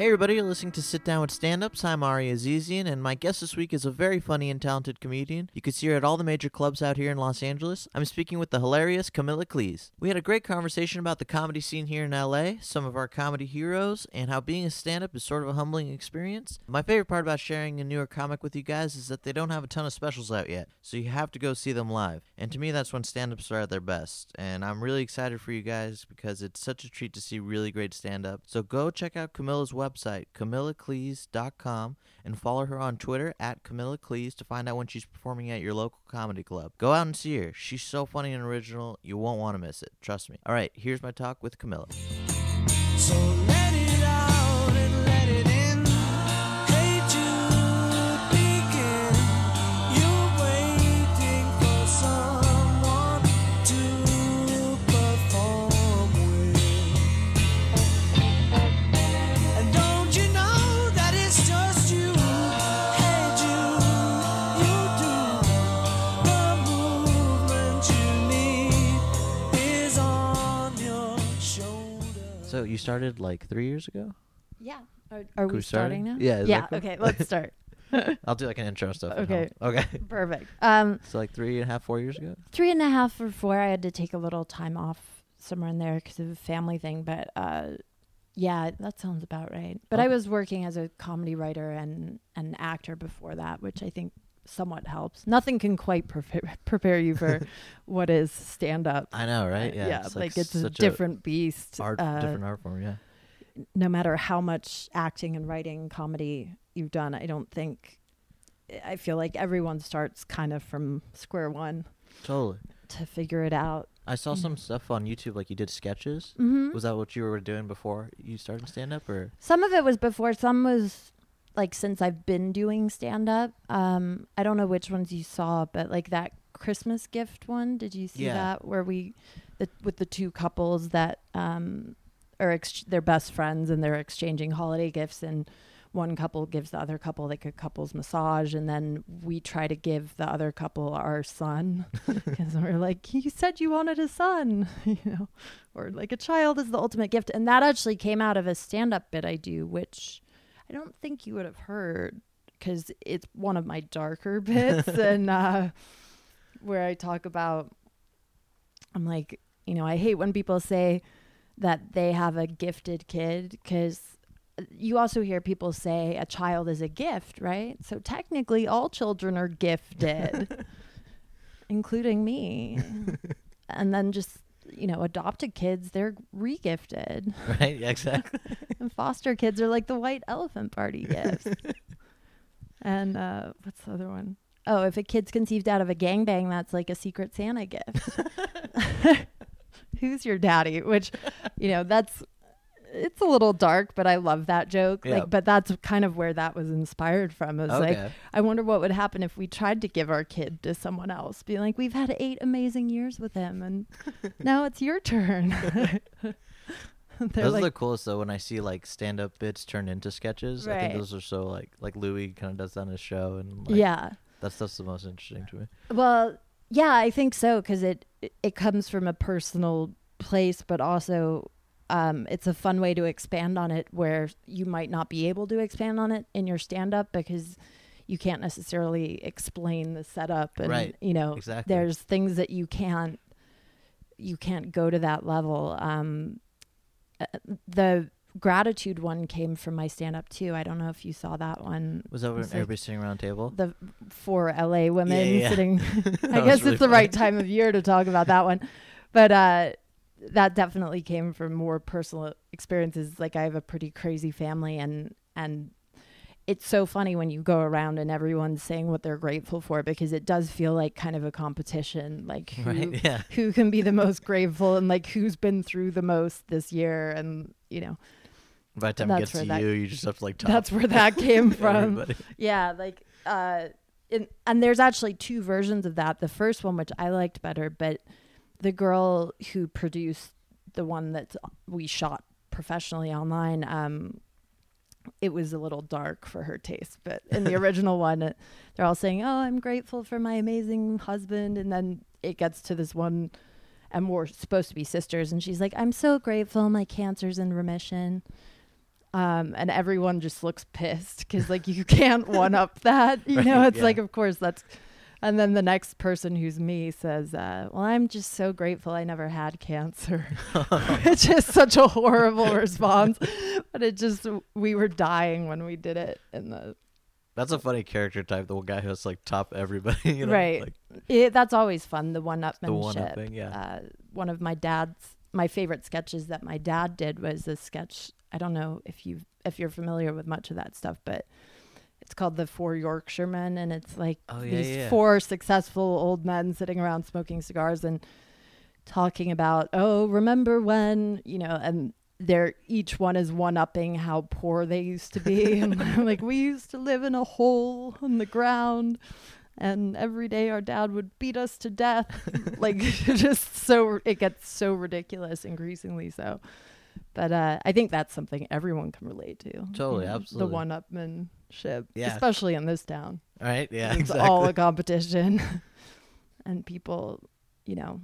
Hey everybody, you're listening to Sit Down with Stand-Ups. I'm Ari Azizian, and my guest this week is a very funny and talented comedian. You can see her at all the major clubs out here in Los Angeles. I'm speaking with the hilarious Camilla Cleese. We had a great conversation about the comedy scene here in LA, some of our comedy heroes, and how being a stand-up is sort of a humbling experience. My favorite part about sharing a newer comic with you guys is that they don't have a ton of specials out yet, so you have to go see them live. And to me, that's when stand-ups are at their best. And I'm really excited for you guys because it's such a treat to see really great stand-up. So go check out Camilla's website, CamillaCleese.com, and follow her on Twitter at Camilla Cleese to find out when she's performing at your local comedy club. Go out and see her. She's so funny and original, you won't want to miss it. Trust me. All right, here's my talk with Camilla. So So you started like three years ago? Yeah. Are, are we we start? starting now? Yeah, Yeah. cool? Okay. Let's start. I'll do like an intro stuff. Okay. Okay. Perfect. Um, So like three and a half, four years ago? three and a half or four. I had to take a little time off somewhere in there because of a family thing. But uh, yeah, that sounds about right. But I was working as a comedy writer and an actor before that, which I think somewhat helps. Nothing can quite prepare prepare you for what is stand up. I know, right? Yeah. like, it's a different beast. art, uh, different art form. Yeah. no matter how much acting and writing comedy you've done, I don't think I feel like everyone starts kind of from square one Totally. to figure it out. I saw some stuff on YouTube, like you did sketches. Mm-hmm. Was that what you were doing before you started stand up, or Some of it was before, some was like since I've been doing stand up. Um, I don't know which ones you saw, but like that Christmas gift one, did you see Yeah. that where we the, with the two couples that um are ex- they're best friends and they're exchanging holiday gifts and one couple gives the other couple like a couple's massage and then we try to give the other couple our son because we're like you said you wanted a son you know or like a child is the ultimate gift and that actually came out of a stand-up bit i do which i don't think you would have heard because it's one of my darker bits and uh where i talk about i'm like you know i hate when people say that they have a gifted kid because you also hear people say a child is a gift, right? So technically, all children are gifted, including me. and then just, you know, adopted kids, they're regifted. right? Yeah, exactly. and foster kids are like the white elephant party gifts. and uh, what's the other one? Oh, if a kid's conceived out of a gangbang, that's like a secret Santa gift. Who's your daddy? Which, you know, that's it's a little dark, but I love that joke. Yeah. Like, but that's kind of where that was inspired from. It was like, I wonder what would happen if we tried to give our kid to someone else. Be like, we've had eight amazing years with him, and now it's your turn. Those like, are the coolest though. When I see like stand up bits turn into sketches, I think those are so like like Louis kind of does that on his show, and like, yeah. that stuff's the most interesting to me. Well, yeah, I think so because it it comes from a personal place, but also um, it's a fun way to expand on it where you might not be able to expand on it in your stand up because you can't necessarily explain the setup and Right. you know Exactly. there's things that you can't you can't go to that level um uh, the gratitude one came from my stand up too i don't know if you saw that one Was It's like- sitting around table? the four LA women Yeah, yeah, sitting. I guess really it's the right time of year to talk about that one, but uh, that definitely came from more personal experiences. Like I have a pretty crazy family, and and it's so funny when you go around and everyone's saying what they're grateful for because it does feel like kind of a competition. Like who Right? Yeah. who can be the most grateful and like who's been through the most this year, and you know By the time it gets to that- you, you just have to like top that's where that came from. Yeah, like uh in, and there's actually two versions of that. The first one which I liked better, but the girl who produced the one that we shot professionally online um it was a little dark for her taste, but in the original one they're all saying, "Oh, I'm grateful for my amazing husband." And then it gets to this one and we're supposed to be sisters and she's like, "I'm so grateful my cancer's in remission." Um, and everyone just looks pissed because like you can't one up that. You Right, know, it's yeah. like of course that's. And then the next person who's me says, uh, "Well, I'm just so grateful I never had cancer," which is such a horrible response. But it just we were dying when we did it in the That's a funny character type. The one guy who's like top everybody. You know? Right. Like It, that's always fun. The one upmanship. the one up thing. Yeah. Uh, one of my dad's my favorite sketches that my dad did was a sketch. I don't know if you if you're familiar with much of that stuff, but it's called the Four Yorkshiremen, and it's like Oh, yeah, these yeah. four successful old men sitting around smoking cigars and talking about, oh, remember when you know, and they're each one is one upping how poor they used to be, and like we used to live in a hole in the ground and every day our dad would beat us to death like just so it gets so ridiculous increasingly so but uh i think that's something everyone can relate to Totally, you know, absolutely. the one-upmanship Yeah. especially in this town right. Yeah. it's Exactly. all a competition and people you know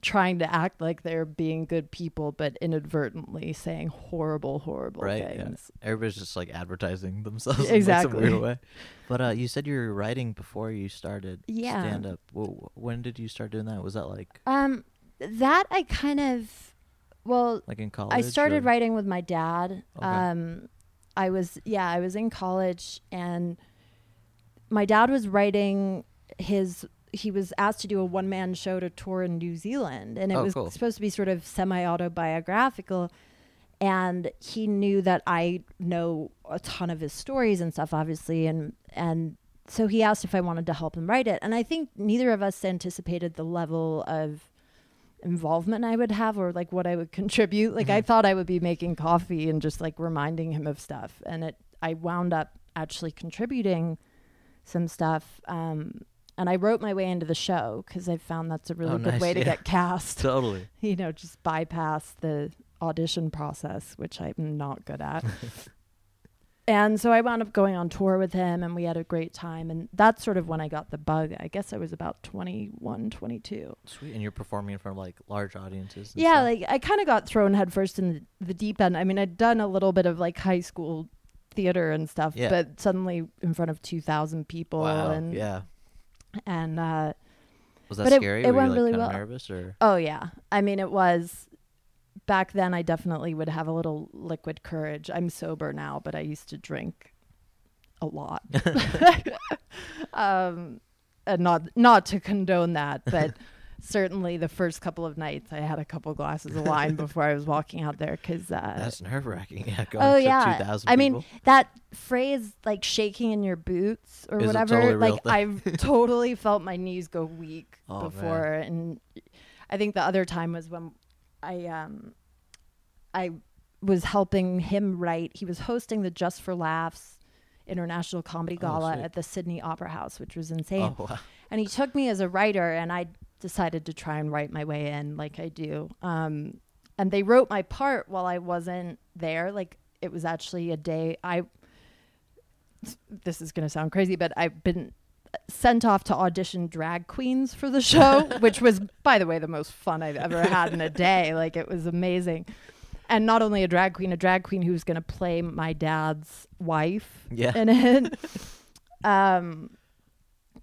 trying to act like they're being good people but inadvertently saying horrible horrible Right, yeah. things Everybody's just like advertising themselves in like, Exactly. some weird way. But uh, you said you were writing before you started Yeah. stand up. When did you start doing that? Was that like um that i kind of well like in college? I started or- writing with my dad. Okay. Um, I was yeah, I was in college, and my dad was writing his. He was asked to do a one man show to tour in New Zealand, and it Oh, was cool. supposed to be sort of semi autobiographical. And he knew that I know a ton of his stories and stuff, obviously, and and so he asked if I wanted to help him write it. And I think neither of us anticipated the level of involvement I would have or like what I would contribute. Like I Mhm. thought I would be making coffee and just like reminding him of stuff. And it I wound up actually contributing some stuff. Um and I wrote my way into the show because I found that's a really Oh, good nice, way to yeah. get cast. Totally. you know, just bypass the audition process, which I'm not good at. and so I wound up going on tour with him and we had a great time. And that's sort of when I got the bug. I guess I was about 21, 22. Sweet. And you're performing in front of like large audiences. and Yeah, stuff? like I kind of got thrown headfirst in the, the deep end. I mean, I'd done a little bit of like high school theater and stuff, Yeah. but suddenly in front of 2,000 people. wow. And, yeah. and, uh, Was that but it- scary? it Were went like really well. nervous or? Oh yeah. I mean it was back then I definitely would have a little liquid courage. I'm sober now, but I used to drink a lot. um and not not to condone that, but certainly the first couple of nights I had a couple glasses of wine before I was walking out there cuz uh That's nerve wracking. Yeah. Going Oh to yeah. 2,000 I mean that phrase like shaking in your boots or Is whatever totally like. I've totally felt my knees go weak Oh, man. before and I think the other time was when I um I was helping him write he was hosting the Just for Laughs International Comedy Oh, Gala sweet. at the Sydney Opera House which was insane Oh wow. and he took me as a writer and i decided to try and write my way in like i do um, and they wrote my part while i wasn't there like it was actually a day i this is going to sound crazy but i've been sent off to audition drag queens for the show which was by the way the most fun i've ever had in a day. Like it was amazing. And not only a drag queen a drag queen who was going to play my dad's wife Yeah. in it. Um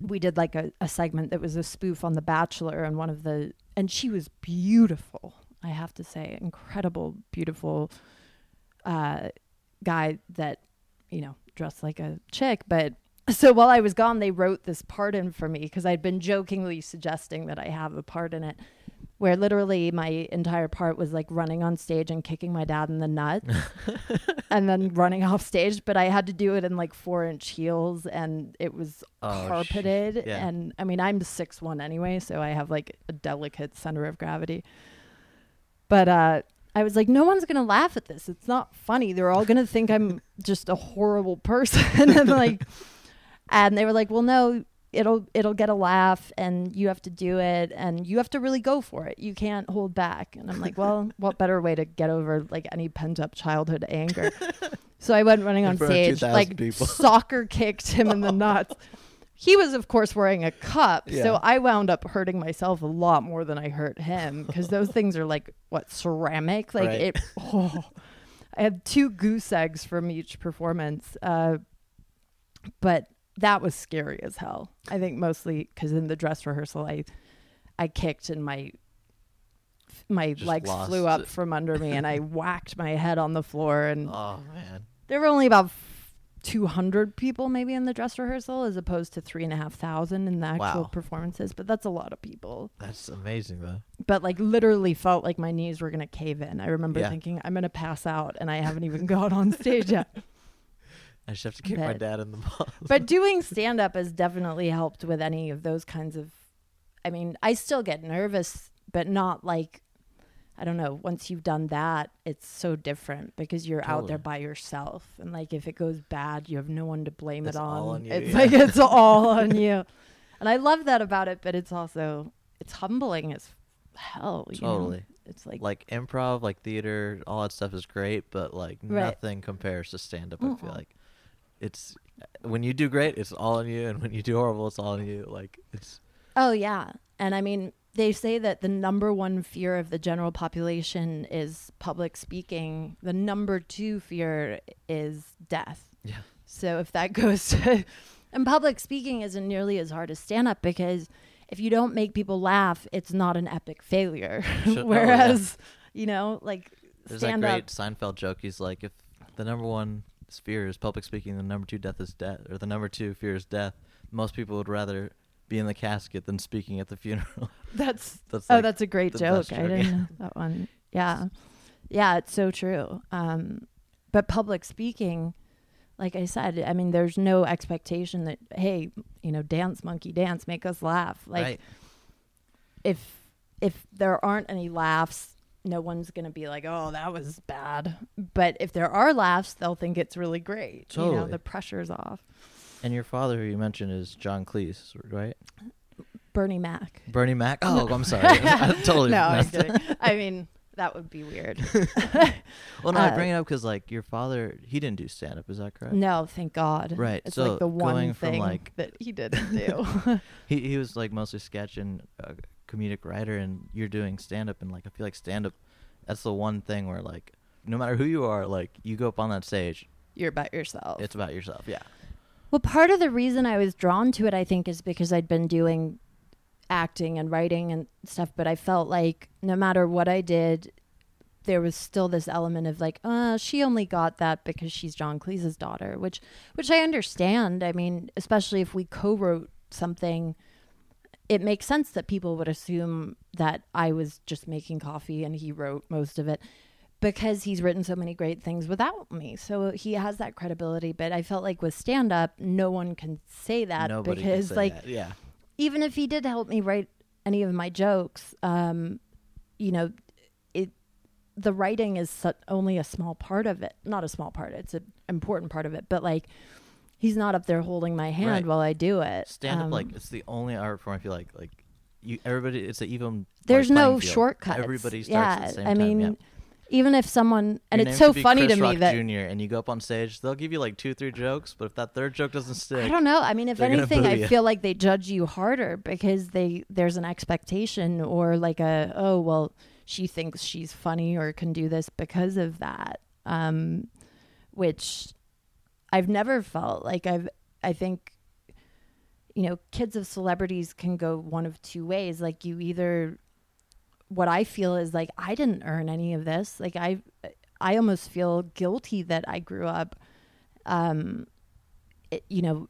we did like a, a segment that was a spoof on the bachelor and one of the and she was beautiful i have to say. Incredible beautiful uh guy that you know dressed like a chick but so while i was gone they wrote this part in for me because i'd been jokingly suggesting that i have a part in it where literally my entire part was like running on stage and kicking my dad in the nuts and then running off stage but i had to do it in like four inch heels and it was Oh, carpeted yeah. and i mean i'm six one anyway so i have like a delicate center of gravity. But uh i was like no one's gonna laugh at this. It's not funny. They're all gonna think i'm just a horrible person. And like and they were like well no it'll it'll get a laugh and you have to do it and you have to really go for it you can't hold back and i'm like well what better way to get over like any pent up childhood anger so i went running on stage like people. soccer kicked him in the nuts he was of course wearing a cup Yeah. so i wound up hurting myself a lot more than i hurt him because those things are like what ceramic like Right. it oh. I had two goose eggs from each performance. Uh, but that was scary as hell. I think mostly because in the dress rehearsal, I I kicked and my my Just legs flew up it. from under me, and I whacked my head on the floor. And Oh man. there were only about two hundred people maybe in the dress rehearsal, as opposed to three and a half thousand in the actual Wow. performances. But that's a lot of people. That's amazing though. But like literally felt like my knees were gonna cave in. I remember Yeah. thinking I'm gonna pass out, and I haven't even got on stage yet. I just have to kick my dad in the balls. but doing stand up has definitely helped with any of those kinds of I mean, I still get nervous, but not like I don't know, once you've done that, it's so different because you're out there by yourself and like if it goes bad, you have no one to blame It's it on. all on you, it's yeah. like it's all on you. And I love that about it, but it's also it's humbling as hell, you know? Totally. It's like, like improv, like theater, all that stuff is great, but like Right. nothing compares to stand up. I feel like it's when you do great, it's all on you, and when you do horrible, it's all on you. Like it's Oh yeah. And I mean, they say that the number one fear of the general population is public speaking. The number two fear is death. yeah, So if that goes to and public speaking isn't nearly as hard as stand up because if you don't make people laugh, it's not an epic failure. Sure. Oh, yeah. Whereas, you know, like there's that great up Seinfeld joke. He's like, if the number one fear is public speaking, the number two death is death, or the number two fear is death. Most people would rather be in the casket than speaking at the funeral. that's That's oh, like that's a great the joke. I didn't know that one. Yeah, yeah, it's so true. Um, but public speaking, like I said, I mean, there's no expectation that hey, you know, dance monkey dance, make us laugh. Like right. if if there aren't any laughs, no one's gonna be like, oh, that was bad. But if there are laughs, they'll think it's really great. You know, Totally. the pressure's off. And your father, who you mentioned, is John Cleese, right? Bernie Mac. Bernie Mac. Oh, I'm sorry. I totally. no, I'm kidding. I mean, that would be weird. Well, no, I Uh, bring it up because like your father, he didn't do stand up. Is that correct? No, thank God. Right, It's so like the one thing like- that he didn't do. He he was like mostly sketch and a comedic writer, and you're doing stand up, and like I feel like stand up, that's the one thing where like no matter who you are, like you go up on that stage, You're about yourself. it's about yourself. Yeah. well, part of the reason I was drawn to it, I think, is because I'd been doing acting and writing and stuff, but I felt like no matter what I did, there was still this element of like, uh, she only got that because she's John Cleese's daughter, which which I understand. I mean, especially if we co-wrote something, it makes sense that people would assume that I was just making coffee and he wrote most of it because he's written so many great things without me. So he has that credibility, but I felt like with stand up, no one can say that Nobody because say like that. yeah, even if he did help me write any of my jokes, um, you know, it the writing is su- only a small part of it. Not a small part; it's an important part of it. But like, he's not up there holding my hand Right. while I do it. stand up Um, like it's the only art form I feel like like you everybody. It's an even. like, there's no playing field. shortcuts. Everybody starts yeah, at the same I time. mean, yeah. even if someone and Your it's so be funny Chris to me that Jr. and you go up on stage, they'll give you like two, three jokes, but if that third joke doesn't stick, I don't know. I mean, if They're gonna anything, boo I feel like they judge you harder because they there's an expectation or like a oh well she thinks she's funny or can do this because of that, um, which I've never felt like I've. I think you know kids of celebrities can go one of two ways. Like you either what I feel is like I didn't earn any of this. Like I I almost feel guilty that I grew up um it, you know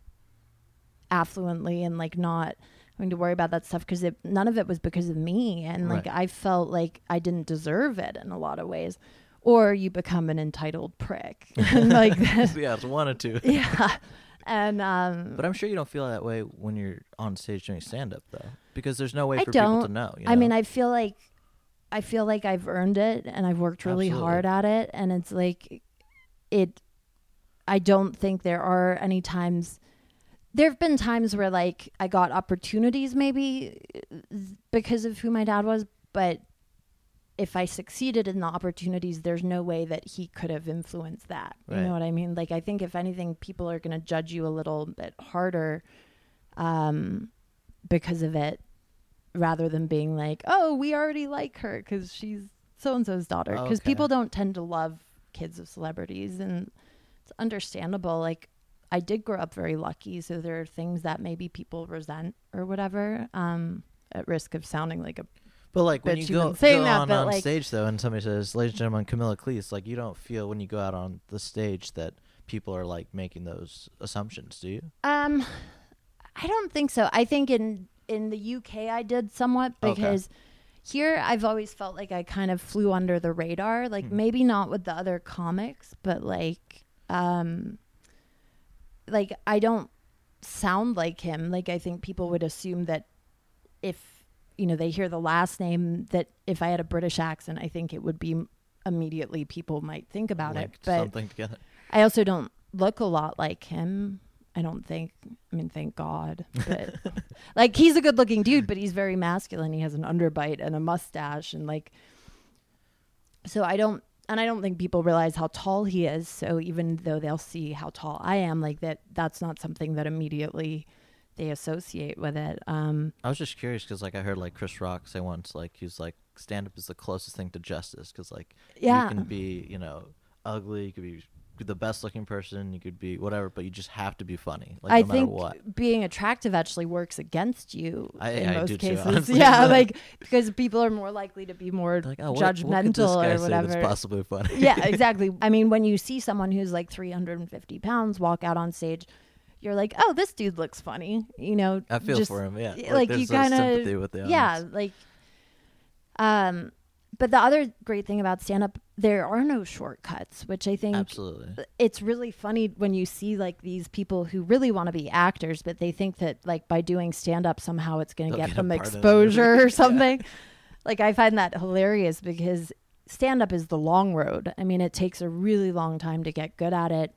affluently and like not having to worry about that stuff because none of it was because of me and like I felt like I didn't deserve it in a lot of ways or you become an entitled prick like yeah, it's one or two. yeah and um But I'm sure you don't feel that way when you're on stage doing stand up though, because there's no way I for people to don't. know. I mean. I feel like I feel like I've earned it and I've worked really Absolutely. hard at it and it's like it I don't think there are any times there have been times where like I got opportunities maybe because of who my dad was, but if I succeeded in the opportunities, there's no way that he could have influenced that. You know what I mean? Like I think if anything, people are going to judge you a little bit harder um, because of it, rather than being like, "Oh, we already like her because she's so and so's daughter." Because Okay. people don't tend to love kids of celebrities, and it's understandable. Like I did grow up very lucky, so there are things that maybe people resent or whatever. Um, at risk of sounding like a But like when you go, saying go that, on, on like- stage though, and somebody says, "Ladies and gentlemen, Camilla Cleese," like you don't feel when you go out on the stage that people are like making those assumptions, do you? Um, I don't think so. I think in in the UK I did somewhat Okay. because here I've always felt like I kind of flew under the radar. Like Hmm. maybe not with the other comics, but like um like I don't sound like him. Like I think people would assume that if you know they hear the last name that if I had a British accent, I think it would be immediately people might think about it. But something together. I also don't look a lot like him. I don't think. I mean, thank God. But like, he's a good-looking dude, but he's very masculine. He has an underbite and a mustache, and like, so I don't. And I don't think people realize how tall he is. So even though they'll see how tall I am, like that, that's not something that immediately they associate with it. Um, I was just curious because like I heard like Chris Rock say once like he's like stand up is the closest thing to justice because like Yeah. you can be you know ugly, you could be the best looking person, you could be whatever, but you just have to be funny, like I no matter think what. being attractive actually works against you I- in I most do too, cases. honestly, yeah, like because people are more likely to be more Like oh, what, what judgmental guy or whatever. that's possibly funny? yeah, exactly. I mean, when you see someone who's like 350 pounds walk out on stage, you're like, oh, this dude looks funny. You know, I feel just- for him. Yeah, y- like, you kind sympathy of yeah, like um. But the other great thing about stand up, there are no shortcuts, which I think absolutely. it's really funny when you see like these people who really want to be actors, but they think that like by doing stand up somehow it's going to get get them part in it. exposure or something. Like I find that hilarious because stand up is the long road. I mean, it takes a really long time to get good at it.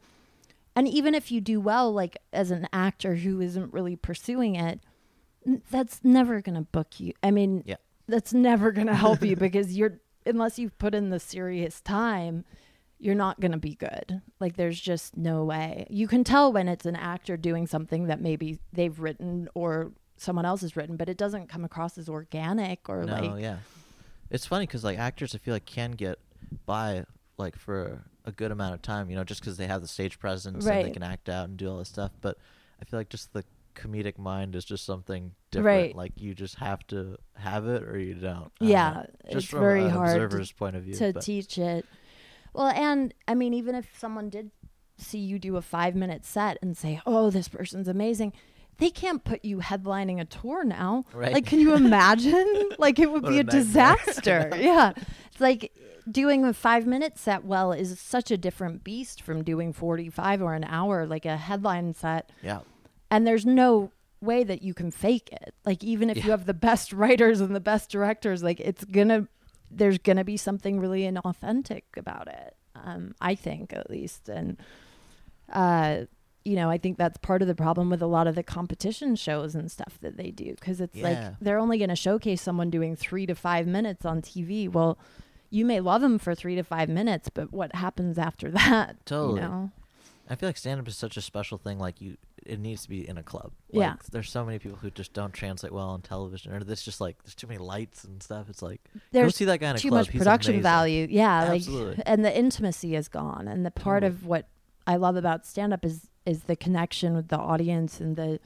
And even if you do well, like as an actor who isn't really pursuing it, that's never going to book you. I mean, Yeah. that's never going to help you because you're, unless you've put in the serious time, you're not going to be good. Like, there's just no way. You can tell when it's an actor doing something that maybe they've written or someone else has written, but it doesn't come across as organic or No, like, yeah. It's funny because like actors, I feel like can get by like for a good amount of time, you know, just because they have the stage presence and they can act out and do all this stuff. But I feel like just the comedic mind is just something different. Right. Like you just have to have it or you don't. Yeah, it's just from very hard to- point of view. to but- teach it. Well, and I mean, even if someone did see you do a five minute set and say, "Oh, this person's amazing," they can't put you headlining a tour now. Right. Like, can you imagine? like, it would What be a a, disaster. yeah, it's like doing a five minute set well is such a different beast from doing forty five or an hour, like a headline set yeah. and there's no way that you can fake it like even if you have the best writers and the best directors like it's gonna there's gonna be something really inauthentic about it um i think at least and uh you know i think that's part of the problem with a lot of the competition shows and stuff that they do because it's Yeah. like they're only going to showcase someone doing three to five minutes on tv well you may love them for three to five minutes but what happens after that Totally. you know I feel like stand up is such a special thing. Like you, it needs to be in a club. Yeah. There's so many people who just don't translate well on television, or there's just like there's too many lights and stuff. It's like go there's see that guy in a too club. much production value. Yeah, Absolutely. like and the intimacy is gone. And the part Totally. of what I love about stand up is is the connection with the audience and the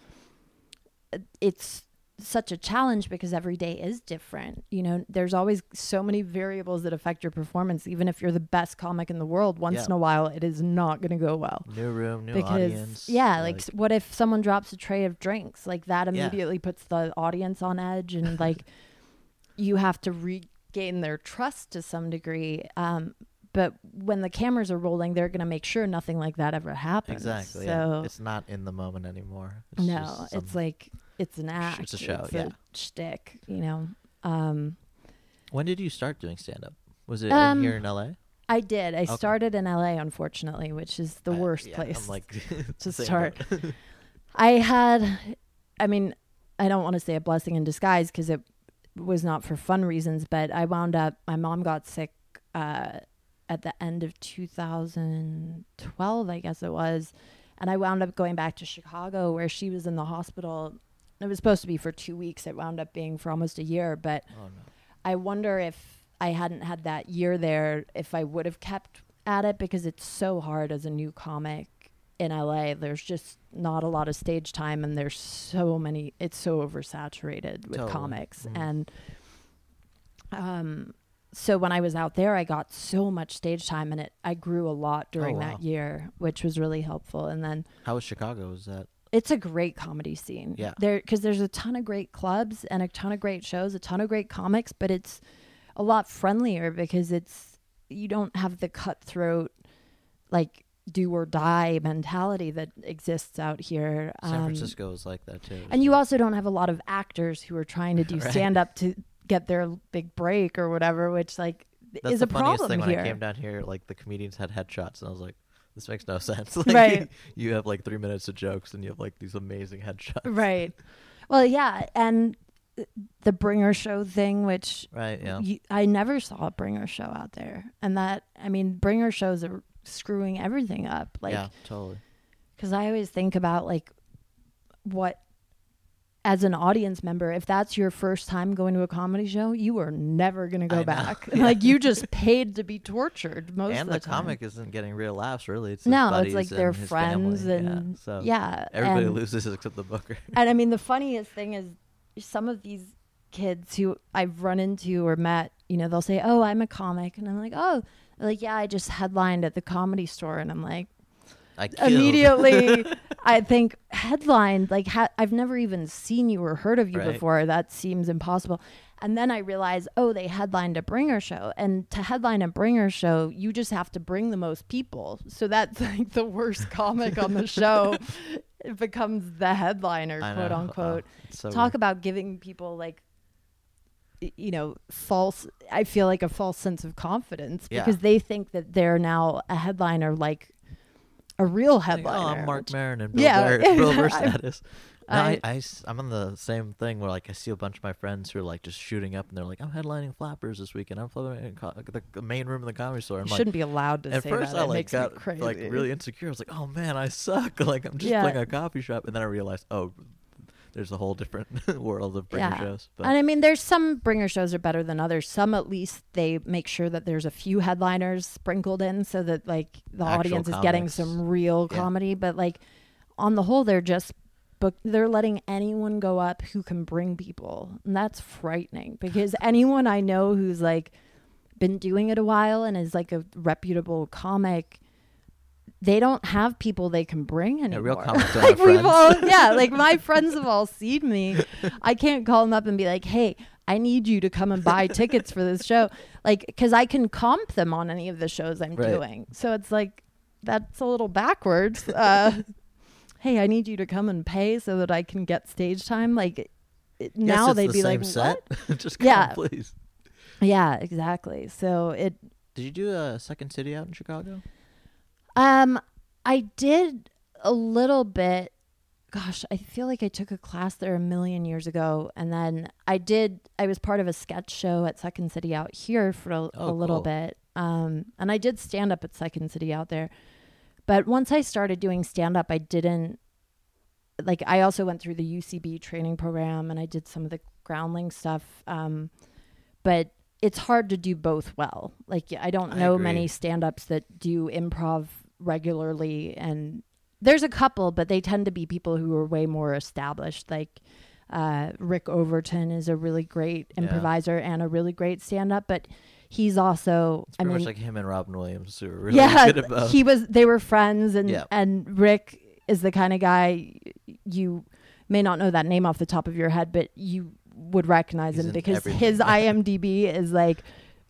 it's such a challenge because every day is different. You know, there's always so many variables that affect your performance. Even if you're the best comic in the world, once Yeah. in a while it is not going to go well. New room, new because audience. yeah, like, s what if someone drops a tray of drinks? Like that Yeah. immediately puts the audience on edge, and like you have to regain their trust to some degree. Um, but when the cameras are rolling, they're going to make sure nothing like that ever happens. exactly. So yeah. It's not in the moment anymore. It's no, it's like it's an act. it's a show, It's yeah. a shtick. You know. Um, When did you start doing stand up? Was it Um, in here in LA? I did. I Okay. started in LA, unfortunately, which is the I- worst yeah, place I'm like to start. I had, I mean, I don't want to say a blessing in disguise because it was not for fun reasons, but I wound up, my mom got sick uh, at the end of 2012, I guess it was. And I wound up going back to Chicago where she was in the hospital. It was supposed to be for two weeks. It wound up being for almost a year. But oh no. I wonder if I hadn't had that year there, if I would have kept at it because it's so hard as a new comic in LA. There's just not a lot of stage time, and there's so many. It's so oversaturated with Totally. comics, Mhm. and um, so when I was out there, I got so much stage time, and it I grew a lot during Oh, wow. that year, which was really helpful. And then How was Chicago? Was that it's a great comedy scene. Yeah. There because there's a ton of great clubs and a ton of great shows, a ton of great comics, but it's a lot friendlier because it's you don't have the cutthroat like do or die mentality that exists out here. San Um, Francisco is like that too? and you also don't have a lot of actors who are trying to do Right. stand up to get their big break or whatever, which like That's is the a funniest problem thing when here. I came down here. Like the comedians had headshots, and I was like, "This makes no sense." like, Right. You have like three minutes of jokes, and you have like these amazing headshots. right. Well, yeah, and the bringer show thing, which Right. Yeah. you, I never saw a bringer show out there, and that I mean, bringer shows are screwing everything up. Like, yeah. Totally. because I always think about like what, as an audience member, if that's your first time going to a comedy show, you are never gonna go know. back. Yeah. like you just paid to be tortured most and of the, time. And the, time. comic isn't getting real laughs really. It's No, it's like their friends family. and yeah. So yeah, everybody and- loses except the booker. And I mean, the funniest thing is some of these kids who I've run into or met, you know, they'll say, "Oh, I'm a comic," and I'm like, "Oh." They're like, yeah, I just headlined at the comedy store, and I'm like, I killed. immediately, I think headlined. Like, ha- I've never even seen you or heard of you Right. before. That seems impossible. And then I realize, oh, they headlined a bringer show, and to headline a bringer show, you just have to bring the most people. So that's like the worst comic on the show. It becomes the headliner, I quote know. unquote Oh, it's so talk weird. about giving people like y- you know false i feel like a false sense of confidence Yeah. because they think that they're now a headliner like a real Like, headliner oh, I'm Marc Maron and Bill Yeah, Burr, Bill Burr status. No, I, I- am on the same thing where like I see a bunch of my friends who are like just shooting up and they're like, I'm headlining Flappers this weekend. I'm flipping co- the, the main room in the comedy store. I'm you like, shouldn't be allowed to at say first that I it like makes me got crazy. like really insecure. I was like, oh man, I suck. Like I'm just Yeah. playing a coffee shop, and then I realized, oh, there's a whole different world of bringer Yeah. shows. But and I mean, there's some bringer shows are better than others. Some at least they make sure that there's a few headliners sprinkled in, so that like the Actual audience is getting some real Yeah. comedy. But like on the whole, they're just book. They're letting anyone go up who can bring people, and that's frightening because anyone I know who's like been doing it a while and is like a reputable comic. They don't have people they can bring anymore. real comics don't like we've all, yeah, like my friends have all seen me. I can't call them up and be like, "Hey, I need you to come and buy tickets for this show," like because I can comp them on any of the shows I'm Right. doing. So it's like that's a little backwards. Uh, hey, I need you to come and pay so that I can get stage time. Like it- now they'd the be like, set. "What?" just come, Yeah. please. Yeah, exactly. So it Did you do a second city out in Chicago? Um, I did a little bit. Gosh, I feel like I took a class there a million years ago, and then I did. I was part of a sketch show at Second City out here for a, Oh, a little cool. bit, um, and I did stand up at Second City out there. But once I started doing stand up, I didn't like. I also went through the UCB training program, and I did some of the groundling stuff. Um, but it's hard to do both well. Like I don't know agree. many stand-ups that do improv regularly and there's a couple but they tend to be people who are way more established like uh, Rick Overton is a really great Yeah. improviser and a really great stand-up but he's also It's I pretty mean much like him and Robin Williams who are really yeah good at both. he was they were friends and Yeah. and Rick is the kind of guy you may not know that name off the top of your head but you would recognize He's him because everything. his IMDb is like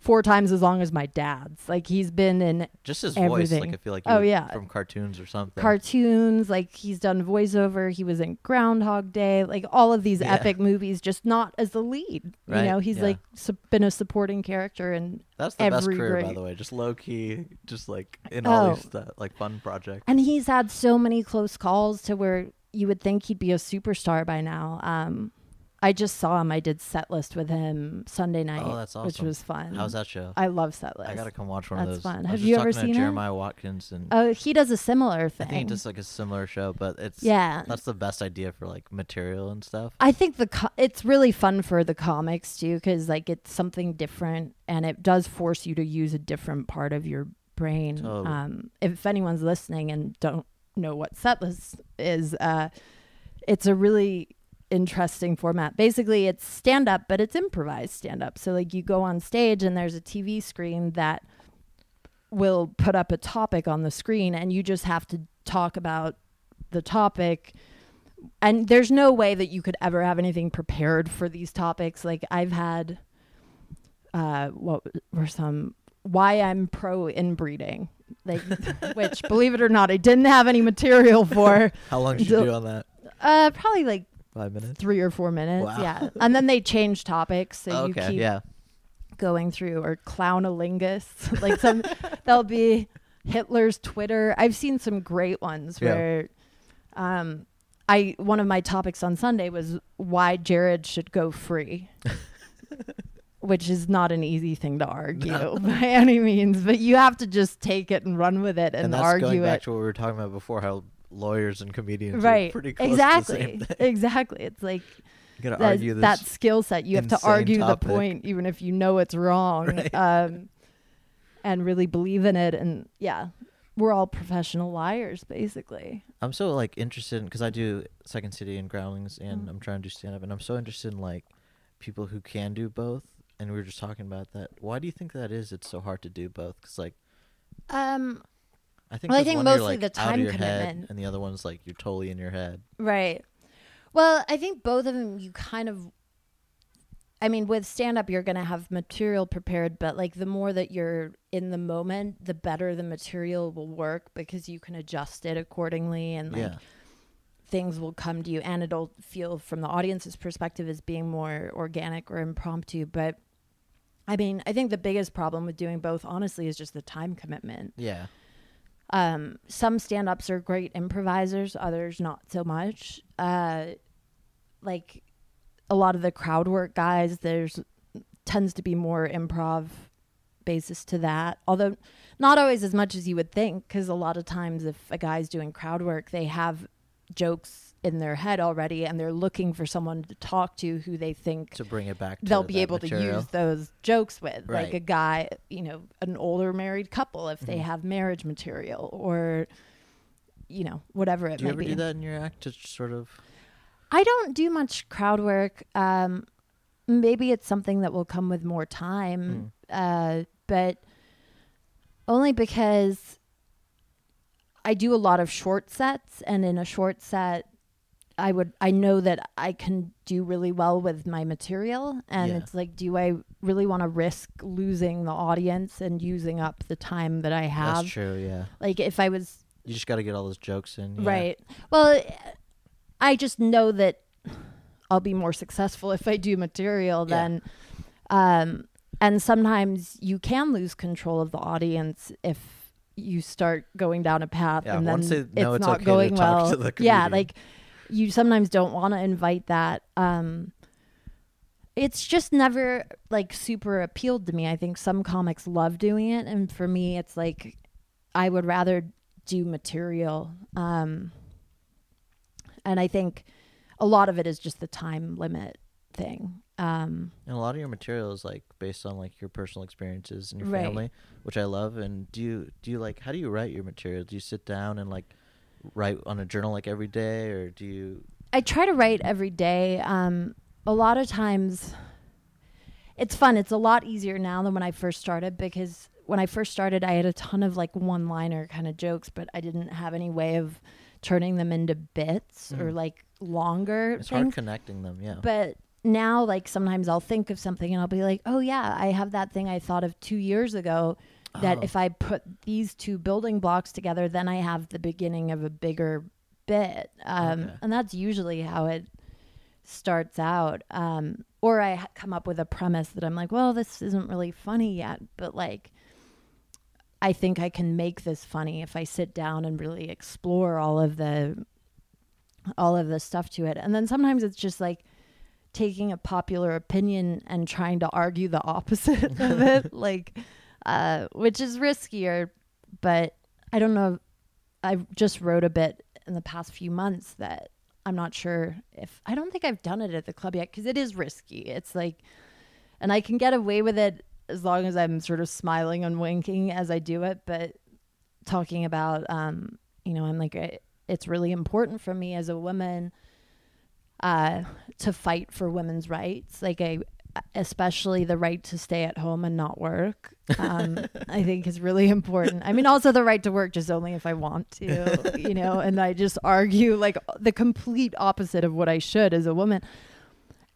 four times as long as my dad's like he's been in Just his voice, everything. like I feel like Oh, yeah. from cartoons or something. cartoons like he's done voiceover he was in groundhog day like all of these Yeah. epic movies just not as the lead Right, you know he's yeah. like su- been a supporting character and That's the best every career, by the way. Just low key, just like in all Oh. these stuff, like fun projects. and he's had so many close calls to where you would think he'd be a superstar by now um i just saw him i did set list with him sunday night Oh, that's awesome. which was fun How's that show? i love set list I gotta come watch one That's of those. That's fun. I Have was you just ever talking seen? Jeremiah Watkins, and oh he does a similar thing. I think does like a similar show, but it's yeah That's the best idea for like material and stuff. I think the co- it's really fun for the comics too because like it's something different and it does force you to use a different part of your brain. Totally. Um, if anyone's listening and don't know what setlist is, uh, it's a really interesting format. Basically, it's stand up, but it's improvised stand up. So like you go on stage and there's a TV screen that will put up a topic on the screen and you just have to talk about the topic and there's no way that you could ever have anything prepared for these topics like i've had uh what were some why i'm pro inbreeding like which believe it or not i didn't have any material for How long did you do on that? uh probably like Five minutes. three or four minutes Wow. yeah and then they change topics so you keep Yeah. going through or clownalingus like some there'll be hitler's twitter i've seen some great ones Yeah. where um i one of my topics on sunday was why jared should go free which is not an easy thing to argue No. by any means but you have to just take it and run with it and, And, that's argue going back it to what we were talking about before, how lawyers and comedians right are pretty close to the exactly same thing. exactly it's like You gotta that, argue that skill set. You have to argue topic. the point, even if you know it's wrong, Right. um, and really believe in it. And yeah, we're all professional liars, basically. I'm so like interested because I do Second City and Groundlings, and Mm. I'm trying to do stand up, and I'm so interested in like people who can do both. And we were just talking about that. Why do you think that is? It's so hard to do both because like Um, I think Well, I think mostly like, the time commitment. and the other one's like you're totally in your head. right. Well, I think both of them. You kind of. I mean, with stand up, you're going to have material prepared, but like the more that you're in the moment, the better the material will work because you can adjust it accordingly and like yeah, things will come to you and it'll feel from the audience's perspective as being more organic or impromptu but i mean i think the biggest problem with doing both honestly is just the time commitment yeah, um, some stand-ups are great improvisers others not so much. Uh, like a lot of the crowd work guys there's tends to be more improv basis to that. Although not always as much as you would think because a lot of times if a guy's doing crowd work they have jokes in their head already and they're looking for someone to talk to who they think to bring it back. To they'll be able material. to use those jokes with like a guy you know an older married couple if they Mhm. have marriage material or you know whatever it Do you might ever be do that in your act to sort of? i don't do much crowd work um maybe it's something that will come with more time uh but only because i do a lot of short sets and in a short set I would I know that I can do really well with my material and Yeah. it's like do I really want to risk losing the audience and using up the time that I have That's true. Yeah, like if I was you just got to get all those jokes in. yeah. right well I just know that I'll be more successful if I do material Yeah. than um and sometimes you can lose control of the audience if you start going down a path Yeah, and then once they know it's it's not okay to going talk well to the yeah like you sometimes don't want to invite that um it's just never like super appealed to me i think some comics love doing it and for me it's like i would rather do material um and i think a lot of it is just the time limit thing um And a lot of your material is like based on like your personal experiences and your Right. family, which I love. And do you do you like how do you write your material? Do you sit down and like write on a journal like every day, or do you? I try to write every day. Um, a lot of times, it's fun. It's a lot easier now than when I first started because when I first started, I had a ton of like one-liner kind of jokes, but I didn't have any way of turning them into bits or Mhm. like longer It's hard connecting them. Yeah. But now, like sometimes I'll think of something and I'll be like, "Oh yeah, I have that thing I thought of two years ago." That Oh. if I put these two building blocks together, then I have the beginning of a bigger bit, um, Okay. and that's usually how it starts out. Um, or I ha- come up with a premise that I'm like, "Well, this isn't really funny yet," but like. I think I can make this funny if I sit down and really explore all of the all of the stuff to it. And then sometimes it's just like taking a popular opinion and trying to argue the opposite of it, like, uh, which is riskier. But I don't know. I just wrote a bit in the past few months that I'm not sure if I don't think I've done it at the club yet because it is risky. It's like, and I can get away with it as long as I'm sort of smiling and winking as I do it, but talking about, um, you know, I'm like, it- it's really important for me as a woman uh, to fight for women's rights. Like, I, especially the right to stay at home and not work, um, I think is really important. I mean, also the right to work just only if I want to, you know, and I just argue like the complete opposite of what I should as a woman.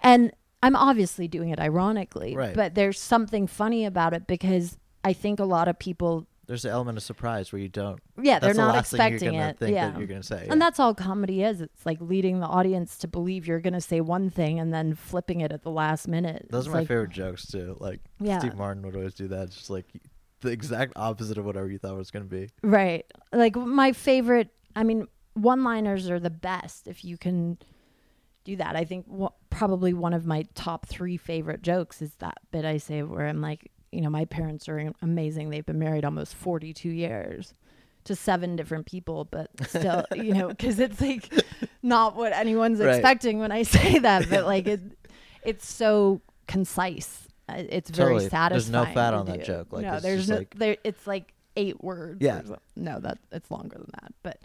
And I'm obviously doing it ironically, Right. but there's something funny about it because I think a lot of people, There's an element of surprise where you don't. yeah, That's they're the not last thing you're expecting gonna it. think yeah. that you're gonna say. And that's all comedy is. It's like leading the audience to believe you're going to say one thing and then flipping it at the last minute. Those It's are my like, favorite jokes too. Like Yeah. Steve Martin would always do that. It's just like the exact opposite of whatever you thought it was gonna be. Right. Like my favorite, I mean, one liners are the best if you can do that. I think probably one of my top three favorite jokes is that bit I say where I'm like, you know, my parents are amazing. They've been married almost 42 years to seven different people, but still, you know, because it's like not what anyone's Right. expecting when I say that, but like it, it's so concise. Uh, It's very Totally. satisfying. There's no fat on that joke. Like, no, it's there's no. like- there, it's like eight words. Yeah. No, that it's longer than that, but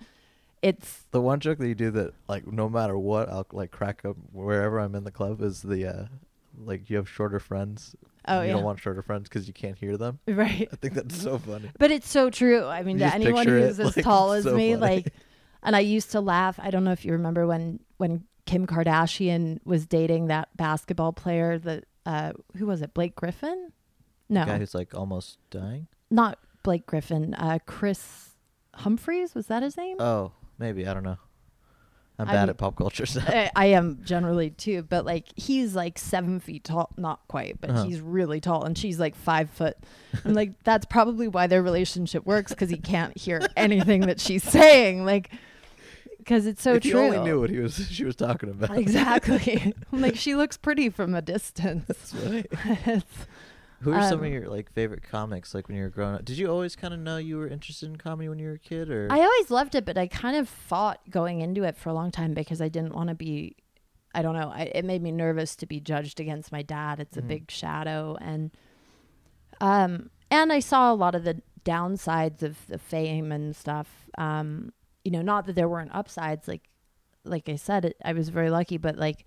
it's The one joke that you do that like no matter what I'll like crack up wherever I'm in the club is the uh like you have shorter friends. Oh you yeah, don't want shorter friends because you can't hear them. right. I think that's so funny. But it's so true. I mean, You to just anyone picture who's it, as like, tall as so me, funny. like, and I used to laugh. I don't know if you remember when when Kim Kardashian was dating that basketball player that uh who was it? Blake Griffin? No, The Guy who's like almost dying. not Blake Griffin. Uh, Kris Humphries was that his name? Oh, maybe I don't know. I'm bad at pop culture stuff. I, I am generally too, but like he's like seven feet tall, not quite, but Uh-huh. he's really tall, and she's like five foot. I'm like, that's probably why their relationship works because he can't hear anything that she's saying, like, because it's so if true. you only knew what he was she was talking about. exactly. I'm like, she looks pretty from a distance. That's right. Who are some Um, of your like favorite comics? Like when you were growing up, did you always kind of know you were interested in comedy when you were a kid, or I always loved it, but I kind of fought going into it for a long time because I didn't want to be. I don't know. I, it made me nervous to be judged against my dad. It's a Mhm. big shadow, and um, and I saw a lot of the downsides of the fame and stuff. Um, you know, not that there weren't upsides. Like, like I said, it, I was very lucky, but like,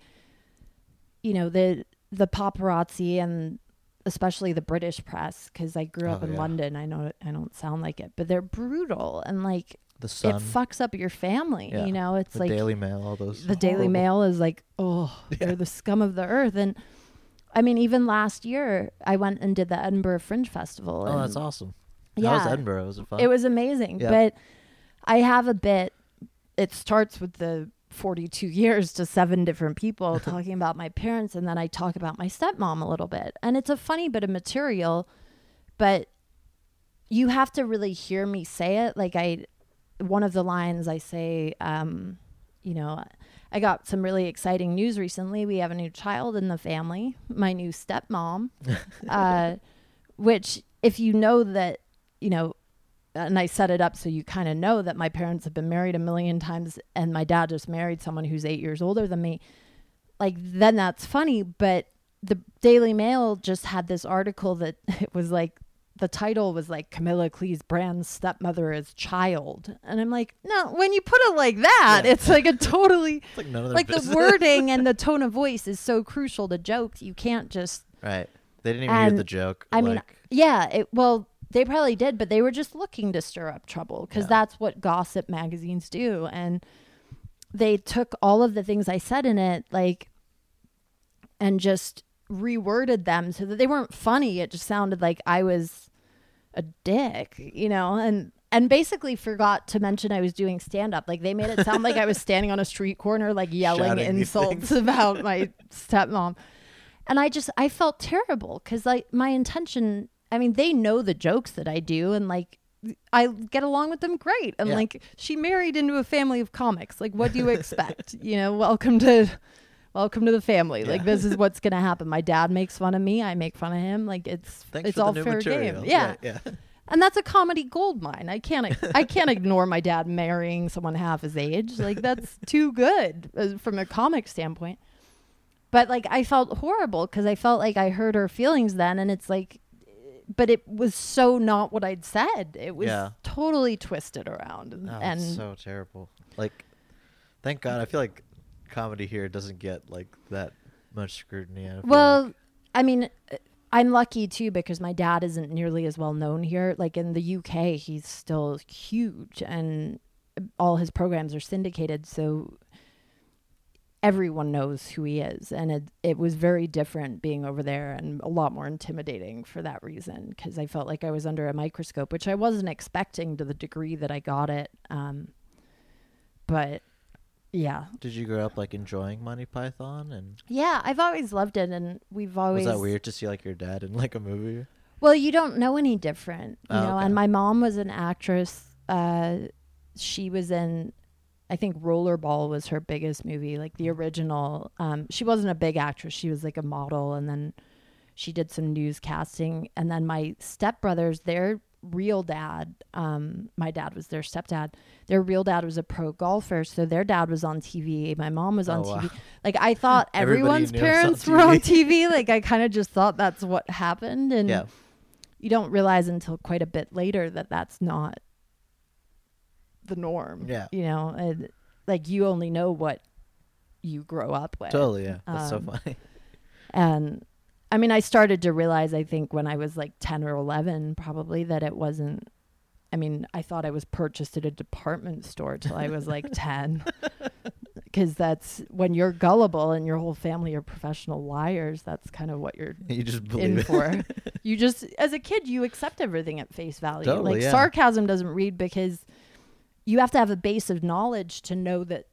you know, the the paparazzi and especially the British press, because I grew up Oh, in yeah. London. I know I don't sound like it, but they're brutal and like the Sun, it fucks up your family. Yeah. You know, it's the like Daily Mail, all those. the Daily horrible- Mail is like, oh, Yeah. they're the scum of the earth. And I mean, even last year, I went and did the Edinburgh Fringe Festival. Oh, that's awesome. Yeah, was Edinburgh? Was it fun? it was amazing. Yeah. But I have a bit. It starts with the 42 years to seven different people talking about my parents, and then I talk about my stepmom a little bit. And it's a funny bit of material, but you have to really hear me say it. Like I, one of the lines I say, um, you know, I got some really exciting news recently. We have a new child in the family, my new stepmom, uh, which if you know that, you know, and I set it up so you kind of know that my parents have been married a million times and my dad just married someone who's eight years older than me. Like, then that's funny. But the Daily Mail just had this article that it was like, the title was like Camilla Cleese brand stepmother is child. And I'm like, no, when you put it like that, Yeah. it's like a totally, It's like none of like the wording and the tone of voice is so crucial to jokes. You can't just right. They didn't even hear the joke. I mean, yeah, it, well, they probably did, but they were just looking to stir up trouble because Yeah. that's what gossip magazines do. And they took all of the things I said in it, like, and just reworded them so that they weren't funny. It just sounded like I was a dick, you know, and and basically forgot to mention I was doing stand up. Like they made it sound like I was standing on a street corner, like yelling Shouting insults about my stepmom. And I just I felt terrible because like my intention. I mean, they know the jokes that I do, and like I get along with them great. And Yeah. like she married into a family of comics. Like, what do you expect? you know, welcome to. Welcome to the family. Like this is what's gonna happen. My dad makes fun of me. I make fun of him. Like it's thanks it's all fair material. game. Yeah. Right, yeah. And that's a comedy gold mine. I can't I can't ignore my dad marrying someone half his age. Like that's too good uh, from a comic standpoint. But like I felt horrible cuz I felt like I hurt her feelings then and it's like but it was so not what I'd said. It was Yeah. totally twisted around, and, Oh, and it's so terrible. Like, thank God. I feel like comedy here doesn't get like that much scrutiny. I feel well, like. I mean, uh, I'm lucky too because my dad isn't nearly as well known here. Like in the UK, he's still huge, and all his programs are syndicated, so everyone knows who he is. And it it was very different being over there, and a lot more intimidating for that reason because I felt like I was under a microscope, which I wasn't expecting to the degree that I got it. Um, but yeah, did you grow up like enjoying Monty Python? And yeah, I've always loved it, and we've always was that weird to see like your dad in like a movie? Well, you don't know any different, you Oh, know. okay. And my mom was an actress. Uh, she was in, I think, Rollerball was her biggest movie, like the original. Um, she wasn't a big actress; she was like a model, and then she did some newscasting. And then my stepbrothers, their real dad, um, my dad was their stepdad. Their real dad was a pro golfer, so their dad was on TV. My mom was on Oh, wow. TV. Like I thought everyone's us on parents were on TV. TV. Like I kind of just thought that's what happened, and Yeah. you don't realize until quite a bit later that that's not the norm. Yeah. You know, and, like you only know what you grow up with. Totally. Yeah. That's Um, so funny. And I mean, I started to realize, I think, when I was like 10 or 11, probably that it wasn't. I mean, I thought I was purchased at a department store till I was like 10. Because that's when you're gullible and your whole family are professional liars. That's kind of what you're You just believe in it. for. you just, as a kid, you accept everything at face value. Totally, like yeah. sarcasm doesn't read because you have to have a base of knowledge to know that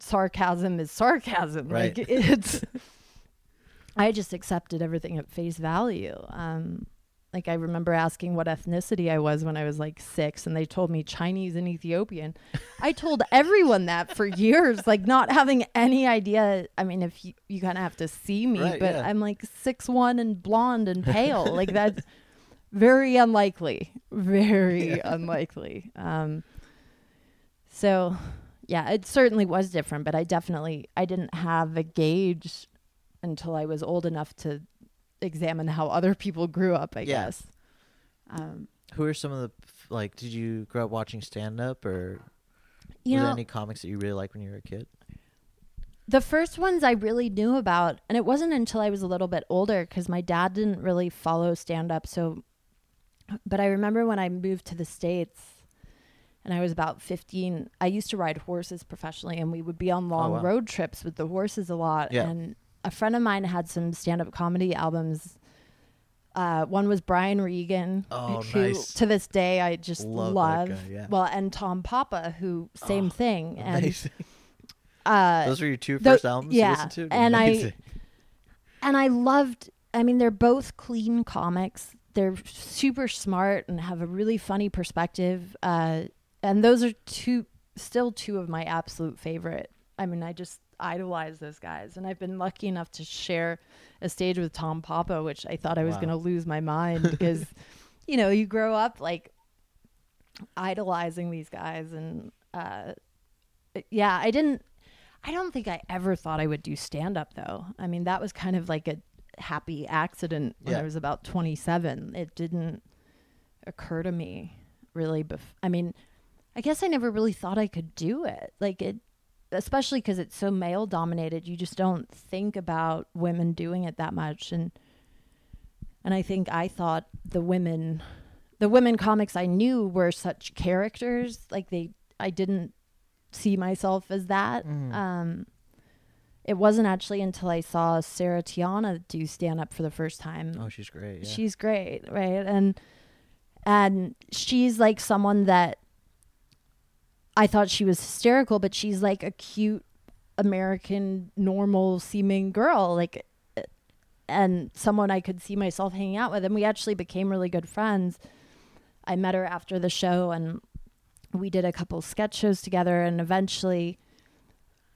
sarcasm is sarcasm. Right. Like it's. I just accepted everything at face value. Um, like I remember asking what ethnicity I was when I was like six, and they told me Chinese and Ethiopian. I told everyone that for years, like not having any idea. I mean, if you, you kind of have to see me, Right, but yeah. I'm like six one and blonde and pale. like that's very unlikely. Very unlikely. Um, so yeah, it certainly was different, but I definitely I didn't have a gauge until I was old enough to examine how other people grew up. I Yeah. guess. Um, Who are some of the like? Did you grow up watching stand up, or you were know, there any comics that you really liked when you were a kid? the first ones I really knew about, and it wasn't until I was a little bit older because my dad didn't really follow stand up. So, but I remember when I moved to the States and I was about 15, I used to ride horses professionally and we would be on long Oh, wow. road trips with the horses a lot. Yeah. And a friend of mine had some stand up comedy albums. Uh, one was Brian Regan, Oh, who nice. to this day I just Love love. guy, yeah. Well, and Tom Papa, who same Oh, thing. And Amazing. uh, Those were your two first albums yeah, you listened to? and I- and I loved. I mean, they're both clean comics. They're super smart and have a really funny perspective. Uh, and those are two, still two of my absolute favorite. I mean, I just idolize those guys, and I've been lucky enough to share a stage with Tom Papa, which I thought I was Wow. going to lose my mind because, you know, you grow up like idolizing these guys, and uh, yeah, I didn't. I don't think I ever thought I would do stand up though. I mean, that was kind of like a happy accident when Yeah. I was about 27. It didn't occur to me really bef- I mean, I guess I never really thought I could do it. Like it especially cuz it's so male dominated, you just don't think about women doing it that much and and I think I thought the women the women comics I knew were such characters, like they I didn't see myself as that. Mhm. Um, it wasn't actually until I saw Sarah Tiana do stand up for the first time. oh, she's great. Yeah. She's great, right? And and she's like someone that I thought she was hysterical, but she's like a cute American normal seeming girl, like and someone I could see myself hanging out with and we actually became really good friends. I met her after the show and we did a couple sketch shows together and eventually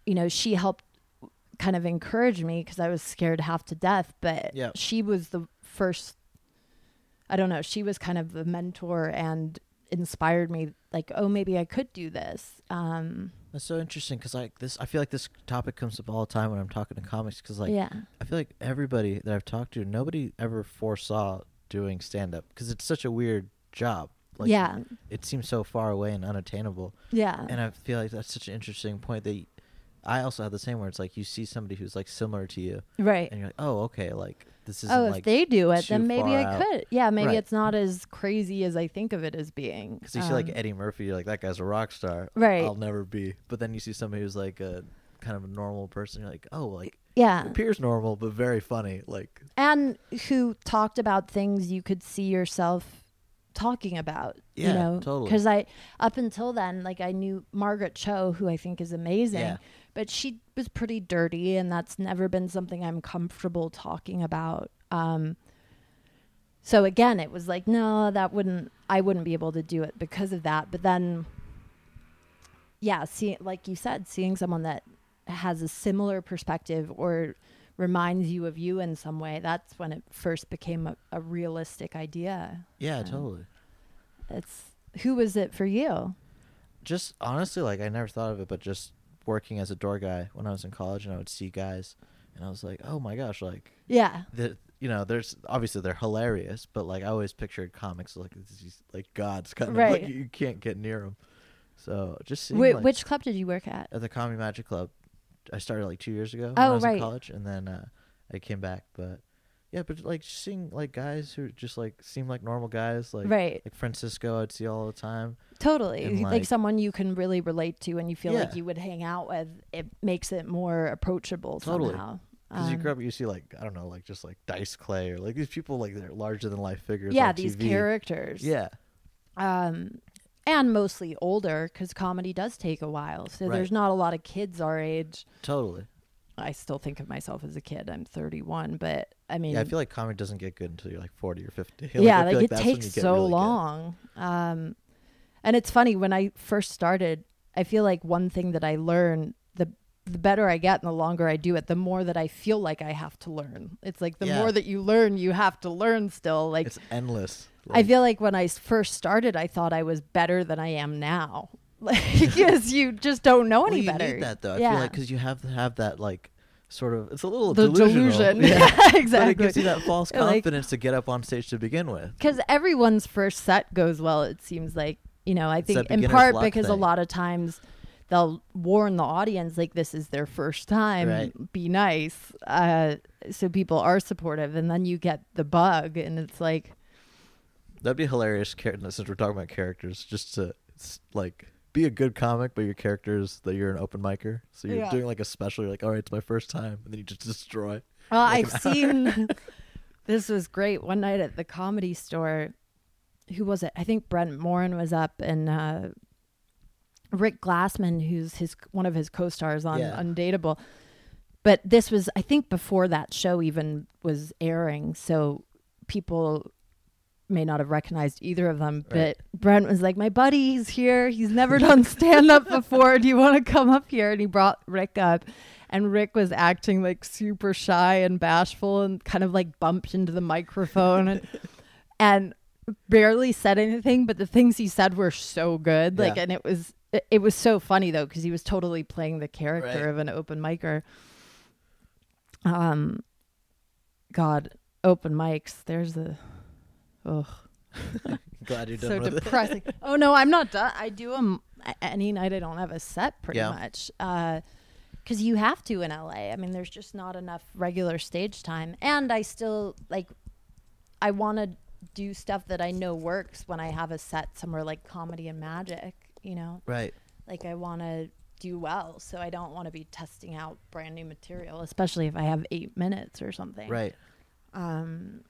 you know, she helped kind of encourage me because I was scared half to death, but Yeah. she was the first I don't know, she was kind of the mentor and inspired me like, oh, maybe I could do this. Um That's so interesting because like this, I feel like this topic comes up all the time when I'm talking to comics because like yeah. I feel like everybody that I've talked to, nobody ever foresaw doing stand up because it's such a weird job. Like, yeah, It seems so far away and unattainable. yeah, And I feel like that's such an interesting point that I also have the same where it's like you see somebody who's like similar to you right. and you're like, oh, okay, like this isn't Oh, if like they do it, then maybe I out. could. Yeah, maybe Right. it's not as crazy as I think of it as being. because you see like Um, Eddie Murphy, you're like that guy's a rock star. Right. I'll never be. But then you see somebody who's like a kind of a normal person. You're like, oh, like yeah, appears normal but very funny. Like and who talked about things you could see yourself talking about. Yeah, you know, totally. Because I up until then, like I knew Margaret Cho, who I think is amazing. Yeah. But she was pretty dirty, and that's never been something I'm comfortable talking about. Um, so again, it was like, no, that wouldn't. I wouldn't be able to do it because of that. But then, yeah, see, like you said, seeing someone that has a similar perspective or reminds you of you in some way, that's when it first became a, a realistic idea. yeah, Um, totally. It's who was it for you? Just honestly, like I never thought of it, but just working as a door guy when I was in college, and I would see guys, and I was like, oh my gosh, like Yeah, the you know, there's obviously they're hilarious, but like I always pictured comics like these like gods kind of Right. like you can't get near them. So just seeing Wh- like, which club did you work at? at the Comedy Magic Club, I started like two years ago when Oh, I was right. in college, and then uh, I came back. But yeah, but like seeing like guys who just like seem like normal guys, like right, like Francisco, I'd see all the time. totally. and, like, like- someone you can really relate to, and you feel like you would hang out with. It makes it more approachable Totally. somehow. Because you grow up, you see like I don't know, like just like Dice Clay or like these people like they're larger than life figures. yeah, these TV. characters. Yeah, um, and mostly older because comedy does take a while. So Right. there's not a lot of kids our age. totally. I still think of myself as a kid. I'm 31, but I mean, Yeah, I feel like comedy doesn't get good until you're like 40 or 50. yeah, I feel like, it takes so really long. Um, and it's funny when I first started. I feel like one thing that I learned the the better I get and the longer I do it, the more that I feel like I have to learn. It's like the Yeah. more that you learn, you have to learn still. Like It's endless. I feel like when I first started, I thought I was better than I am now. Like, because you just don't know well, any you better. need that though. I yeah. feel like because you have to have that like sort of. It's a little the delusion. Yeah. But it exactly. gives you that false Like- confidence to get up on stage to begin with. because everyone's first set goes well. It seems like you know. I It's think in part because a lot of times they'll warn the audience like this is their first time. Right. Be nice, uh, so people are supportive, and then you get the bug, and it's like That'd be hilarious. char- Since we're talking about characters, just to like be a good comic, but your characters that you're an open micer. So you're Yeah. doing like a special. You're like, all right, it's my first time, and then you just destroy. Well, Like I've seen. this was great. One night at the comedy store, who was it? I think Brent Morin was up, and uh, Rick Glassman, who's his one of his co-stars on Yeah. Undateable. But this was, I think, before that show even was airing, so people may not have recognized either of them. Right. But Brent was like, "My buddy's here. He's never done stand up before. Do you want to come up here?" And he brought Rick up and Rick was acting like super shy and bashful and kind of like bumped into the microphone and and barely said anything but the things he said were so good like Yeah. and it was it, it was so funny though because he was totally playing the character Right. of an open micer um god open mics there's the oh Glad you're done so with it. depressing. oh no, I'm not done. I do them any night. I don't have a set pretty Yeah. much because you have to in LA. I mean, there's just not enough regular stage time, and I still like. I want to do stuff that I know works when I have a set somewhere like comedy and magic. You know, Right. like I want to do well, so I don't want to be testing out brand new material, especially if I have eight minutes or something. Right. Um.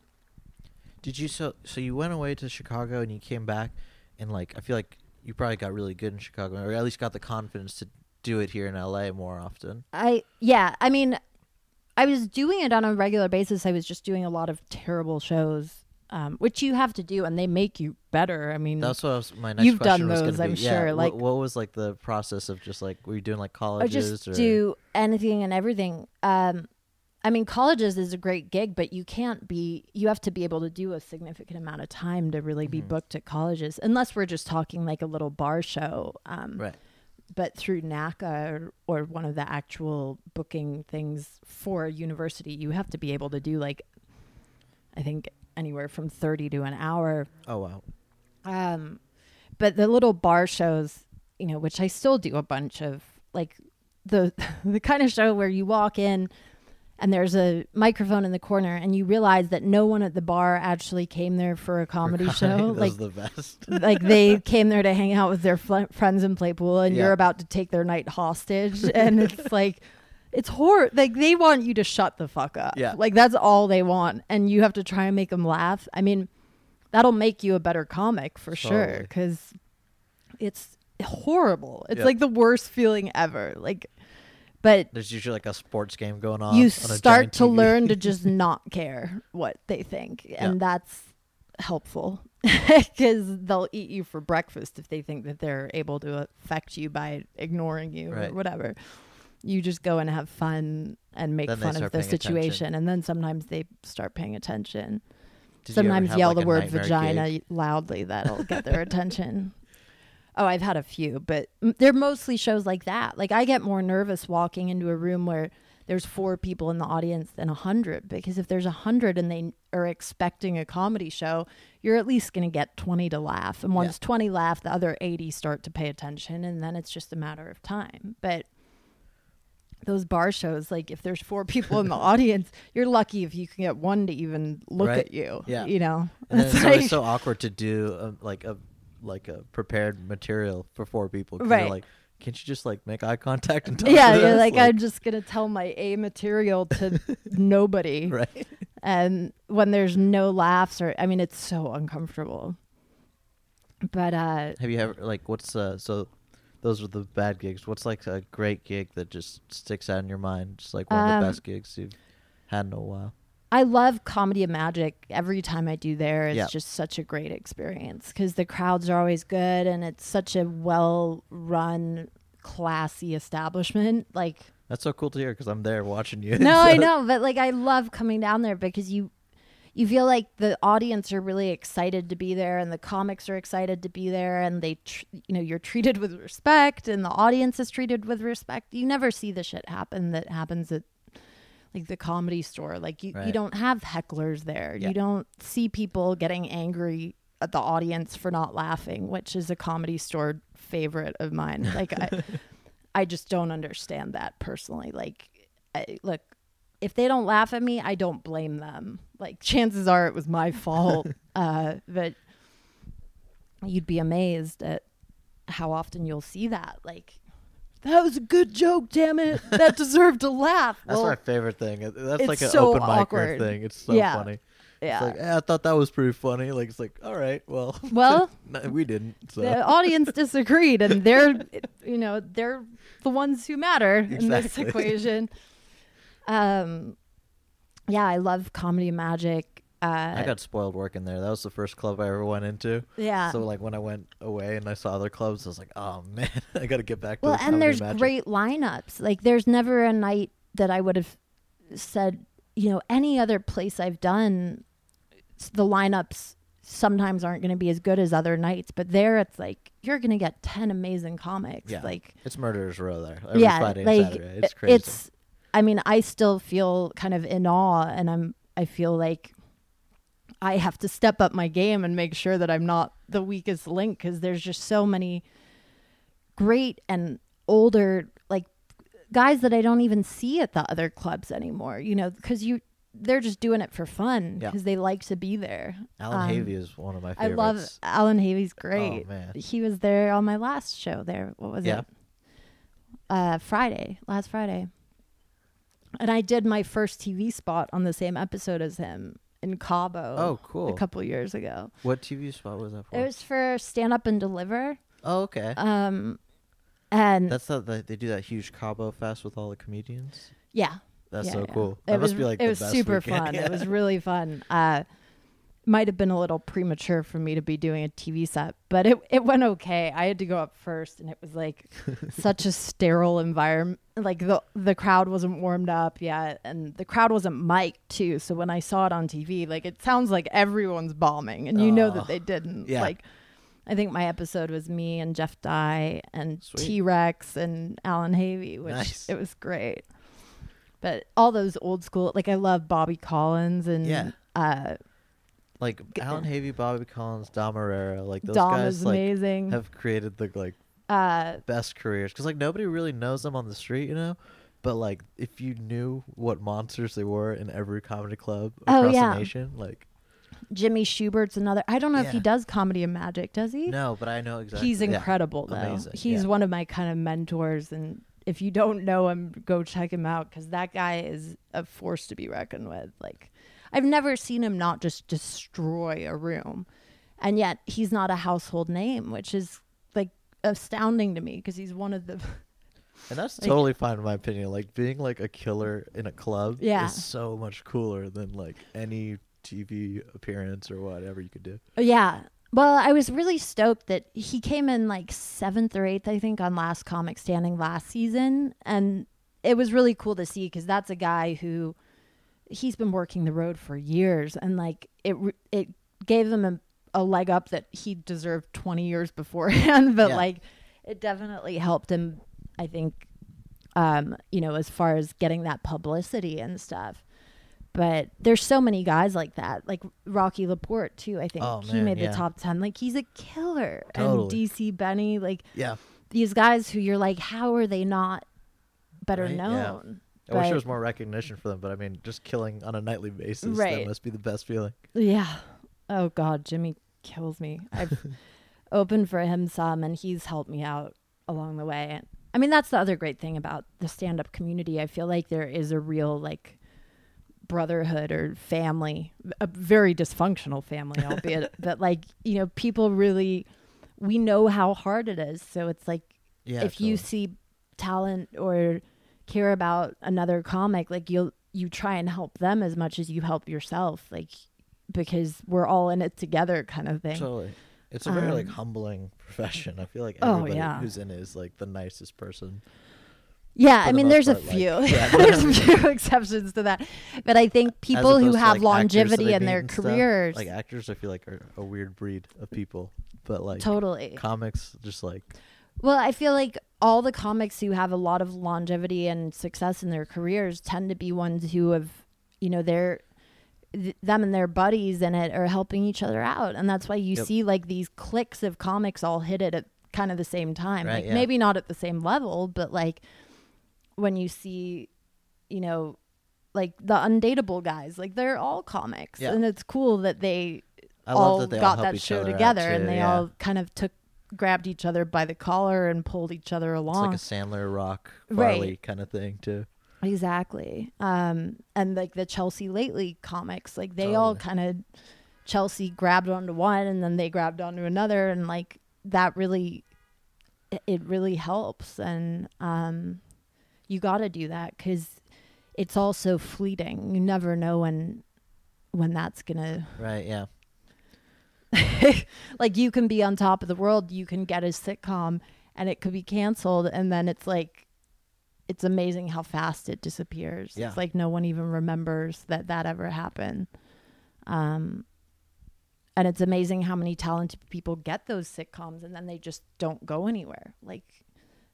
Did you so so you went away to Chicago and you came back and like I feel like you probably got really good in Chicago or at least got the confidence to do it here in LA more often. I yeah, I mean, I was doing it on a regular basis. I was just doing a lot of terrible shows, um, which you have to do, and they make you better. I mean, That's what I was, my next You've question done those, I'm be. Sure, wh- like- what, was like the process of just like were you doing like colleges just or do anything and everything. Um, I mean, colleges is a great gig, but you can't be. You have to be able to do a significant amount of time to really be Mhm. booked at colleges, unless we're just talking like a little bar show. Um, right? but through NACA or, or one of the actual booking things for a university, you have to be able to do like, I think anywhere from 30 to an hour. Oh wow. Um, but the little bar shows, you know, which I still do a bunch of, like the the kind of show where you walk in and there's a microphone in the corner and you realize that no one at the bar actually came there for a comedy show. Like the best. like they came there to hang out with their fl- friends and play pool and Yeah. you're about to take their night hostage and it's like it's horror like they want you to shut the fuck up Yeah. like that's all they want and you have to try and make them laugh i mean that'll make you a better comic for sure because it's horrible it's Yeah. like the worst feeling ever like but There's usually like a sports game going on. you on start to TV. learn to just not care what they think and that's helpful because they'll eat you for breakfast if they think that they're able to affect you by ignoring you Right. or whatever you just go and have fun and make Then fun of the paying attention. situation and then sometimes they start paying attention Did sometimes yell like, the word vagina gig? loudly that'll get their attention oh i've had a few but they're mostly shows like that. Like i get more nervous walking into a room where there's four people in the audience than a hundred because if there's a hundred and they are expecting a comedy show you're at least going to get 20 to laugh. And once 20 laugh the other 80 start to pay attention and then it's just a matter of time. But those bar shows like if there's four people in the audience you're lucky if you can get one to even look Right. at you Yeah. you know? It's it's always so awkward to do a, like a like a prepared material for four people. Right. Like, can't you just like make eye contact and talk yeah, to you're us? like, I'm just gonna tell my A material to nobody, right. and when there's no laughs or, I mean, it's so uncomfortable. But uh, Have you ever like what's uh so those are the bad gigs. What's like a great gig that just sticks out in your mind? Just like one of Um, the best gigs you've had in a while. I love Comedy of Magic. Every time I do there, it's Yeah. just such a great experience because the crowds are always good, and it's such a well-run, classy establishment. Like That's so cool to hear because I'm there watching you. no, I know, but like I love coming down there because you you feel like the audience are really excited to be there and the comics are excited to be there and they tr- you know you're treated with respect and the audience is treated with respect. You never see the shit happen that happens at like the comedy store. Like you, you don't have hecklers there. Yeah. You don't see people getting angry at the audience for not laughing, which is a comedy store favorite of mine. Like I I just don't understand that personally. Like I, look, if they don't laugh at me, I don't blame them. Like chances are it was my fault. uh, but you'd be amazed at how often you'll see that. Like that was a good joke, damn it. That deserved a laugh. That's Well, my favorite thing. That's like an so open awkward. thing. It's so Yeah. funny. yeah. It's like, eh, I thought that was pretty funny. Like it's like, all right, well, well, no, we didn't. So the audience disagreed and they're you know they're the ones who matter in this equation um yeah i love comedy magic uh I got spoiled working there. That was the first club I ever went into. yeah So like when I went away and I saw other clubs, I was like, oh man, I got to get back to well and there's magic. great lineups like there's never a night that i would have said you know any other place i've done the lineups sometimes aren't going to be as good as other nights but there it's like you're going to get 10 amazing comics Yeah. like It's Murderers Row there every yeah, Friday like Saturday. It's crazy. It's, I mean, I still feel kind of in awe, and I'm, I feel like I have to step up my game and make sure that I'm not the weakest link because there's just so many great and older like guys that I don't even see at the other clubs anymore. You know, because you they're just doing it for fun Yeah. because they like to be there. Alan um, Havey is one of my I love Alan Havey's great. Oh man, He was there on my last show there. What was Yeah. it? Uh Friday, last Friday. And I did my first TV spot on the same episode as him in Cabo oh cool. a couple years ago. what TV spot was that for? It was for Stand Up and Deliver. oh okay. Um and That's the, the they do that huge Cabo Fest with all the comedians. yeah. That's yeah, so yeah. cool. It That was, must be like it was super weekend. fun. Yeah. It was really fun. Uh might have been a little premature for me to be doing a TV set, but it it went okay. I had to go up first and it was like such a sterile environment. Like the the crowd wasn't warmed up yet and the crowd wasn't mic'd too. So when I saw it on TV, like it sounds like everyone's bombing and you know that they didn't. Yeah. Like I think my episode was me and Jeff Dye and T Rex and Alan Havey, which Nice. it was great. But all those old school, like I love Bobby Collins and Yeah. uh, like Alan Havey, Bobby Collins, Dom Irrera, like those Dom guys is like amazing. have created the like uh, best careers because like nobody really knows them on the street, you know. But like, if you knew what monsters they were in every comedy club Oh, across yeah. the nation, like Jimmy Schubert's another. I don't know if he does comedy and magic. Does he? no, but I know exactly. He's yeah. incredible though. Amazing, He's yeah. one of my kind of mentors and if you don't know him, go check him out cuz that guy is a force to be reckoned with. Like I've never seen him not just destroy a room. And yet he's not a household name, which is like astounding to me because he's one of the And that's Like- totally fine in my opinion. Like being like a killer in a club Yeah. is so much cooler than like any TV appearance or whatever you could do. Yeah. Well, I was really stoked that he came in like seventh or eighth, I think, on Last Comic Standing last season. And it was really cool to see because that's a guy who he's been working the road for years. And like it, it gave him a, a leg up that he deserved 20 years beforehand. but Yeah. like it definitely helped him, I think, um, you know, as far as getting that publicity and stuff. But there's so many guys like that, like Rocky Laporte too. I think Oh, he man, made the top ten. Like he's a killer. Totally. And DC Benny, like Yeah. these guys who you're like, how are they not better Right, yeah. I wish there was more recognition for them, but I mean, just killing on a nightly basis, Right. that must be the best feeling. Yeah. Oh God, Jimmy kills me. I've opened for him some, and he's helped me out along the way. I mean, that's the other great thing about the stand-up community. I feel like there is a real like brotherhood or family, a very dysfunctional family, albeit, but like you know, people really we know how hard it is. So it's like Yeah. if you see talent or care about another comic like you'll you try and help them as much as you help yourself like because we're all in it together kind of thing Totally. It's a very like Um, humbling profession. I feel like Oh, everybody yeah. who's in it is like the nicest person. yeah i mean there's a part, like- few Yeah. there's a few exceptions to that but i think people who have like, longevity in their and stuff. careers Like actors, I feel like are a weird breed of people, but like totally comics, just like Well, I feel like all the comics who have a lot of longevity and success in their careers tend to be ones who have, you know, they're th- them and their buddies in it are helping each other out, and that's why you Yep. see like these cliques of comics all hit it at kind of the same time. Right, like yeah. maybe not at the same level, but like when you see, you know, like the undateable guys, like they're all comics, Yeah. and it's cool that they I all love that they got all that show together and they yeah. all kind of took grabbed each other by the collar and pulled each other It's along. like a Sandler Rock Right. Kind of thing too. exactly. Um and like the Chelsea lately comics, like they all kind of Chelsea grabbed onto one and then they grabbed onto another and like that really it, it really helps and um you got to do that cuz it's all so fleeting. You never know when when that's going to Right? Yeah. like you can be on top of the world you can get a sitcom and it could be canceled and then it's like it's amazing how fast it disappears. Yeah. it's like no one even remembers that that ever happened. Um and it's amazing how many talented people get those sitcoms and then they just don't go anywhere. Like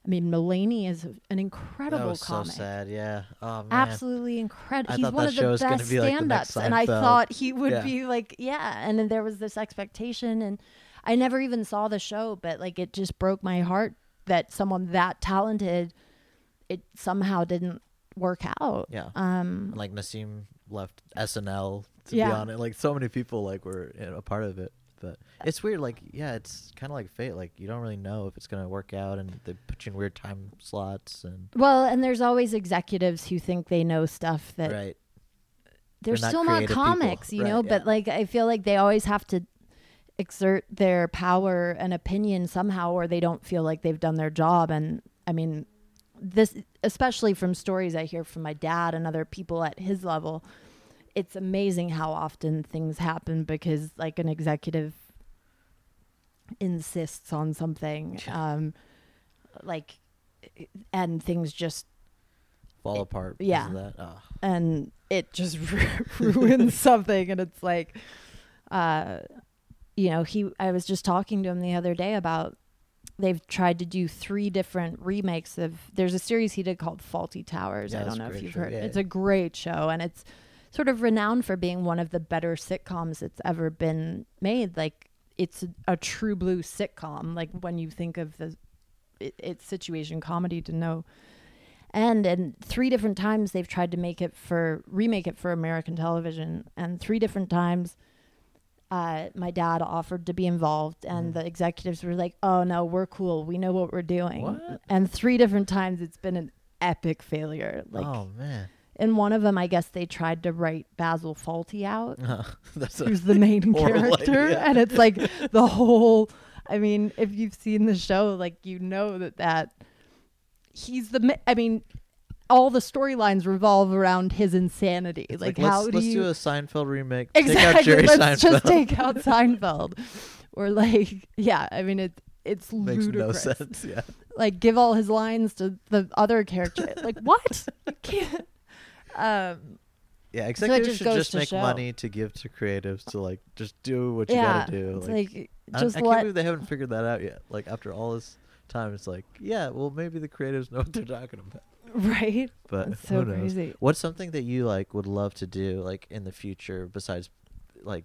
i mean mulaney is an incredible That was comic so sad. Yeah. Oh man. absolutely incredible. He's one of the best be like the stand-ups, and I thought he would Yeah. be like, yeah. And then there was this expectation, and I never even saw the show, but like it just broke my heart that someone that talented, it somehow didn't work out. Yeah. Um. And, like Nasim left SNL to be Yeah. on it. Like so many people like were you know, a part of it. But it's weird. Like yeah, it's kind of like fate. Like you don't really know if it's gonna work out, and they put you in weird time slots and Well, and there's always executives who think they know stuff that right. they're, They're still not people. comics, you Right, know. But like, I feel like they always have to exert their power and opinion somehow, or they don't feel like they've done their job. And I mean, this, especially from stories I hear from my dad and other people at his level, it's amazing how often things happen because like an executive insists on something, um, like, and things just Fall apart. yeah. of that. Oh. and it just ruins something and it's like uh you know he i was just talking to him the other day about they've tried to do three different remakes of there's a series he did called Fawlty Towers Yeah, i don't know if you've show. heard Yeah, it's a great show and it's sort of renowned for being one of the better sitcoms that's ever been made. Like it's a, true blue sitcom. Like when you think of the it, it's situation comedy to no end. And three different times they've tried to make it for remake it for American television, and three different times. Uh, my dad offered to be involved, and Mm. the executives were like, "Oh no, we're cool. We know what we're doing." What? And three different times, it's been an epic failure. Like oh man, in one of them, I guess they tried to write Basil Fawlty out, uh-huh. that's a, who's the main character, idea. and it's like the whole. I mean, if you've seen the show, like you know that that he's the. I mean, all the storylines revolve around his insanity. it's like, like, how do let's you do a Seinfeld remake. Take out exactly? Jerry Let's just Seinfeld. take out Seinfeld, or like, yeah. I mean, it it's Makes no ludicrous. sense. Yeah. Like, give all his lines to the other character. like, what? You can't. Um, Yeah, executives just should just make show. money to give to creatives to like just do what you yeah, gotta do. it's Like, like, I, just I can't believe they haven't figured that out yet. Like after all this time, it's like, yeah, well maybe the creatives know what they're talking about. right. But That's so who knows? crazy. What's something that you like would love to do like in the future besides like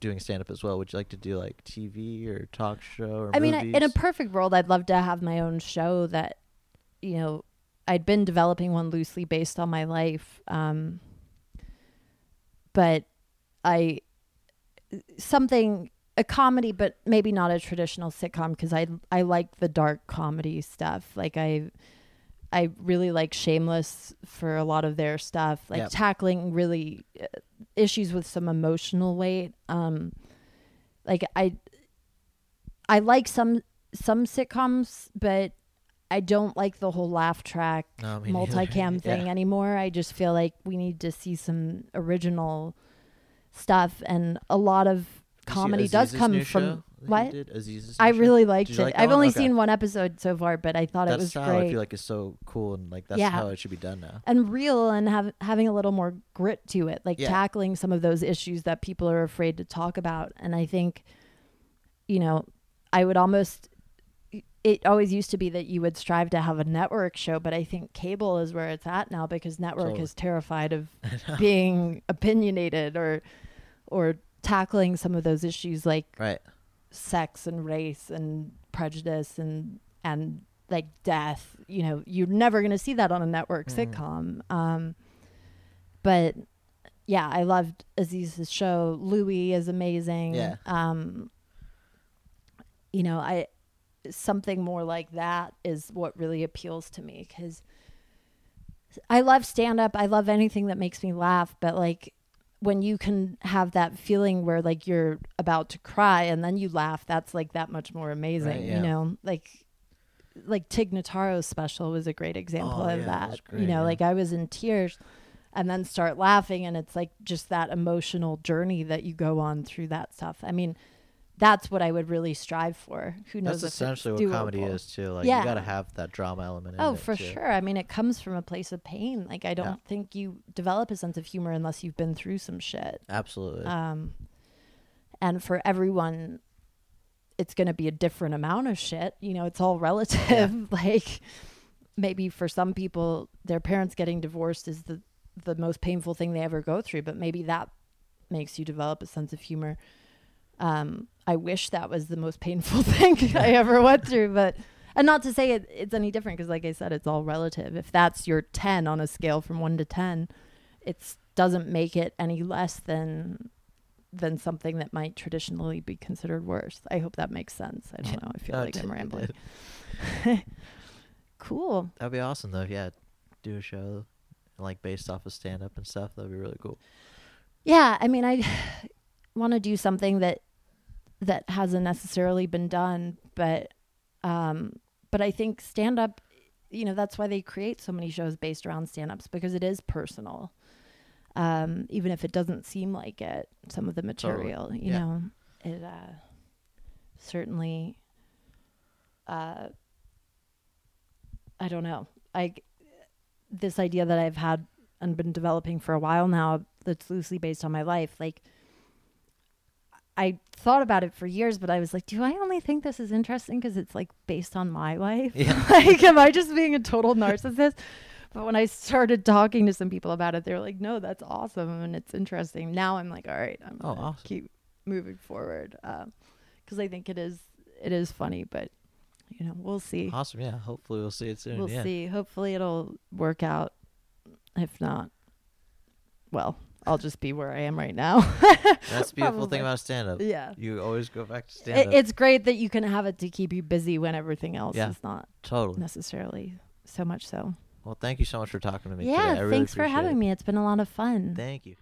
doing stand up as well? Would you like to do like TV or talk show or I mean, in a perfect world, I'd love to have my own show that, you know, I'd been developing one loosely based on my life. Um, but I, something, a comedy, but maybe not a traditional sitcom because I, I like the dark comedy stuff. Like I, I really like Shameless for a lot of their stuff, like Yep. tackling really uh, issues with some emotional weight. Um, like I, I like some some sitcoms, but I don't like the whole laugh track No, neither. multicam thing Yeah. anymore. I just feel like we need to see some original stuff, and a lot of comedy does come from. show that he what? I really liked it. like I've one? only Okay. seen one episode so far, but I thought that it was style great I feel like it's so cool and like that's Yeah. how it should be done now. and real, and have having a little more grit to it, like Yeah. tackling some of those issues that people are afraid to talk about. And I think, you know, I would almost. It always used to be that you would strive to have a network show, but I think cable is where it's at now because network Totally. is terrified of being opinionated or or tackling some of those issues like Right. sex and race and prejudice and and like death you know you're never going to see that on a network Mhm. sitcom um but yeah i loved aziz's show louis is amazing Yeah. um you know i something more like that is what really appeals to me because i love stand up i love anything that makes me laugh but like when you can have that feeling where like you're about to cry and then you laugh that's like that much more amazing Right, yeah. you know like like tig notaro's special was a great example Oh, of yeah, that was you know yeah. like i was in tears and then start laughing and it's like just that emotional journey that you go on through that stuff i mean that's what i would really strive for who knows That's essentially what comedy is too. Like Yeah. you gotta have that drama element in Oh, for too. sure. I mean, it comes from a place of pain. Like, I don't Yeah. think you develop a sense of humor unless you've been through some shit. Absolutely. Um, and for everyone, it's going to be a different amount of shit. You know, it's all relative. like, maybe for some people, their parents getting divorced is the the most painful thing they ever go through. But maybe that makes you develop a sense of humor. Um, I wish that was the most painful thing I ever went through, but and not to say it, it's any different because, like I said, it's all relative. If that's your ten on a scale from one to ten, it doesn't make it any less than than something that might traditionally be considered worse. I hope that makes sense. I don't know. I feel like I'm rambling. cool. That'd be awesome though. Yeah, do a show like based off of stand up and stuff. That'd be really cool. Yeah, I mean, I want to do something that that hasn't necessarily been done, but um, but I think stand up, you know, that's why they create so many shows based around stand ups because it is personal. Um, even if it doesn't seem like it, some of the material, you yeah. know, it uh, certainly. Uh, I don't know. I this idea that I've had and been developing for a while now that's loosely based on my life like i thought about it for years but i was like do i only think this is interesting because it's like based on my life Yeah. like am i just being a total narcissist But when I started talking to some people about it, they were like, "No, that's awesome and it's interesting." Now I'm like, "All right, I'm Oh, gonna awesome. keep moving forward," um, because I think it is it is funny, but you know, we'll see. Awesome. Yeah. Hopefully we'll see it soon. We'll yeah. see. Hopefully, it'll work out. If not, well, I'll just be where I am right now. That's the beautiful Probably. thing about stand up. yeah. You always go back to stand It, up. it's great that you can have it to keep you busy when everything else Yeah. is not totally. necessarily so much so. Well, thank you so much for talking to me yeah, today. I really thanks for appreciate having it. me. It's been a lot of fun. Thank you.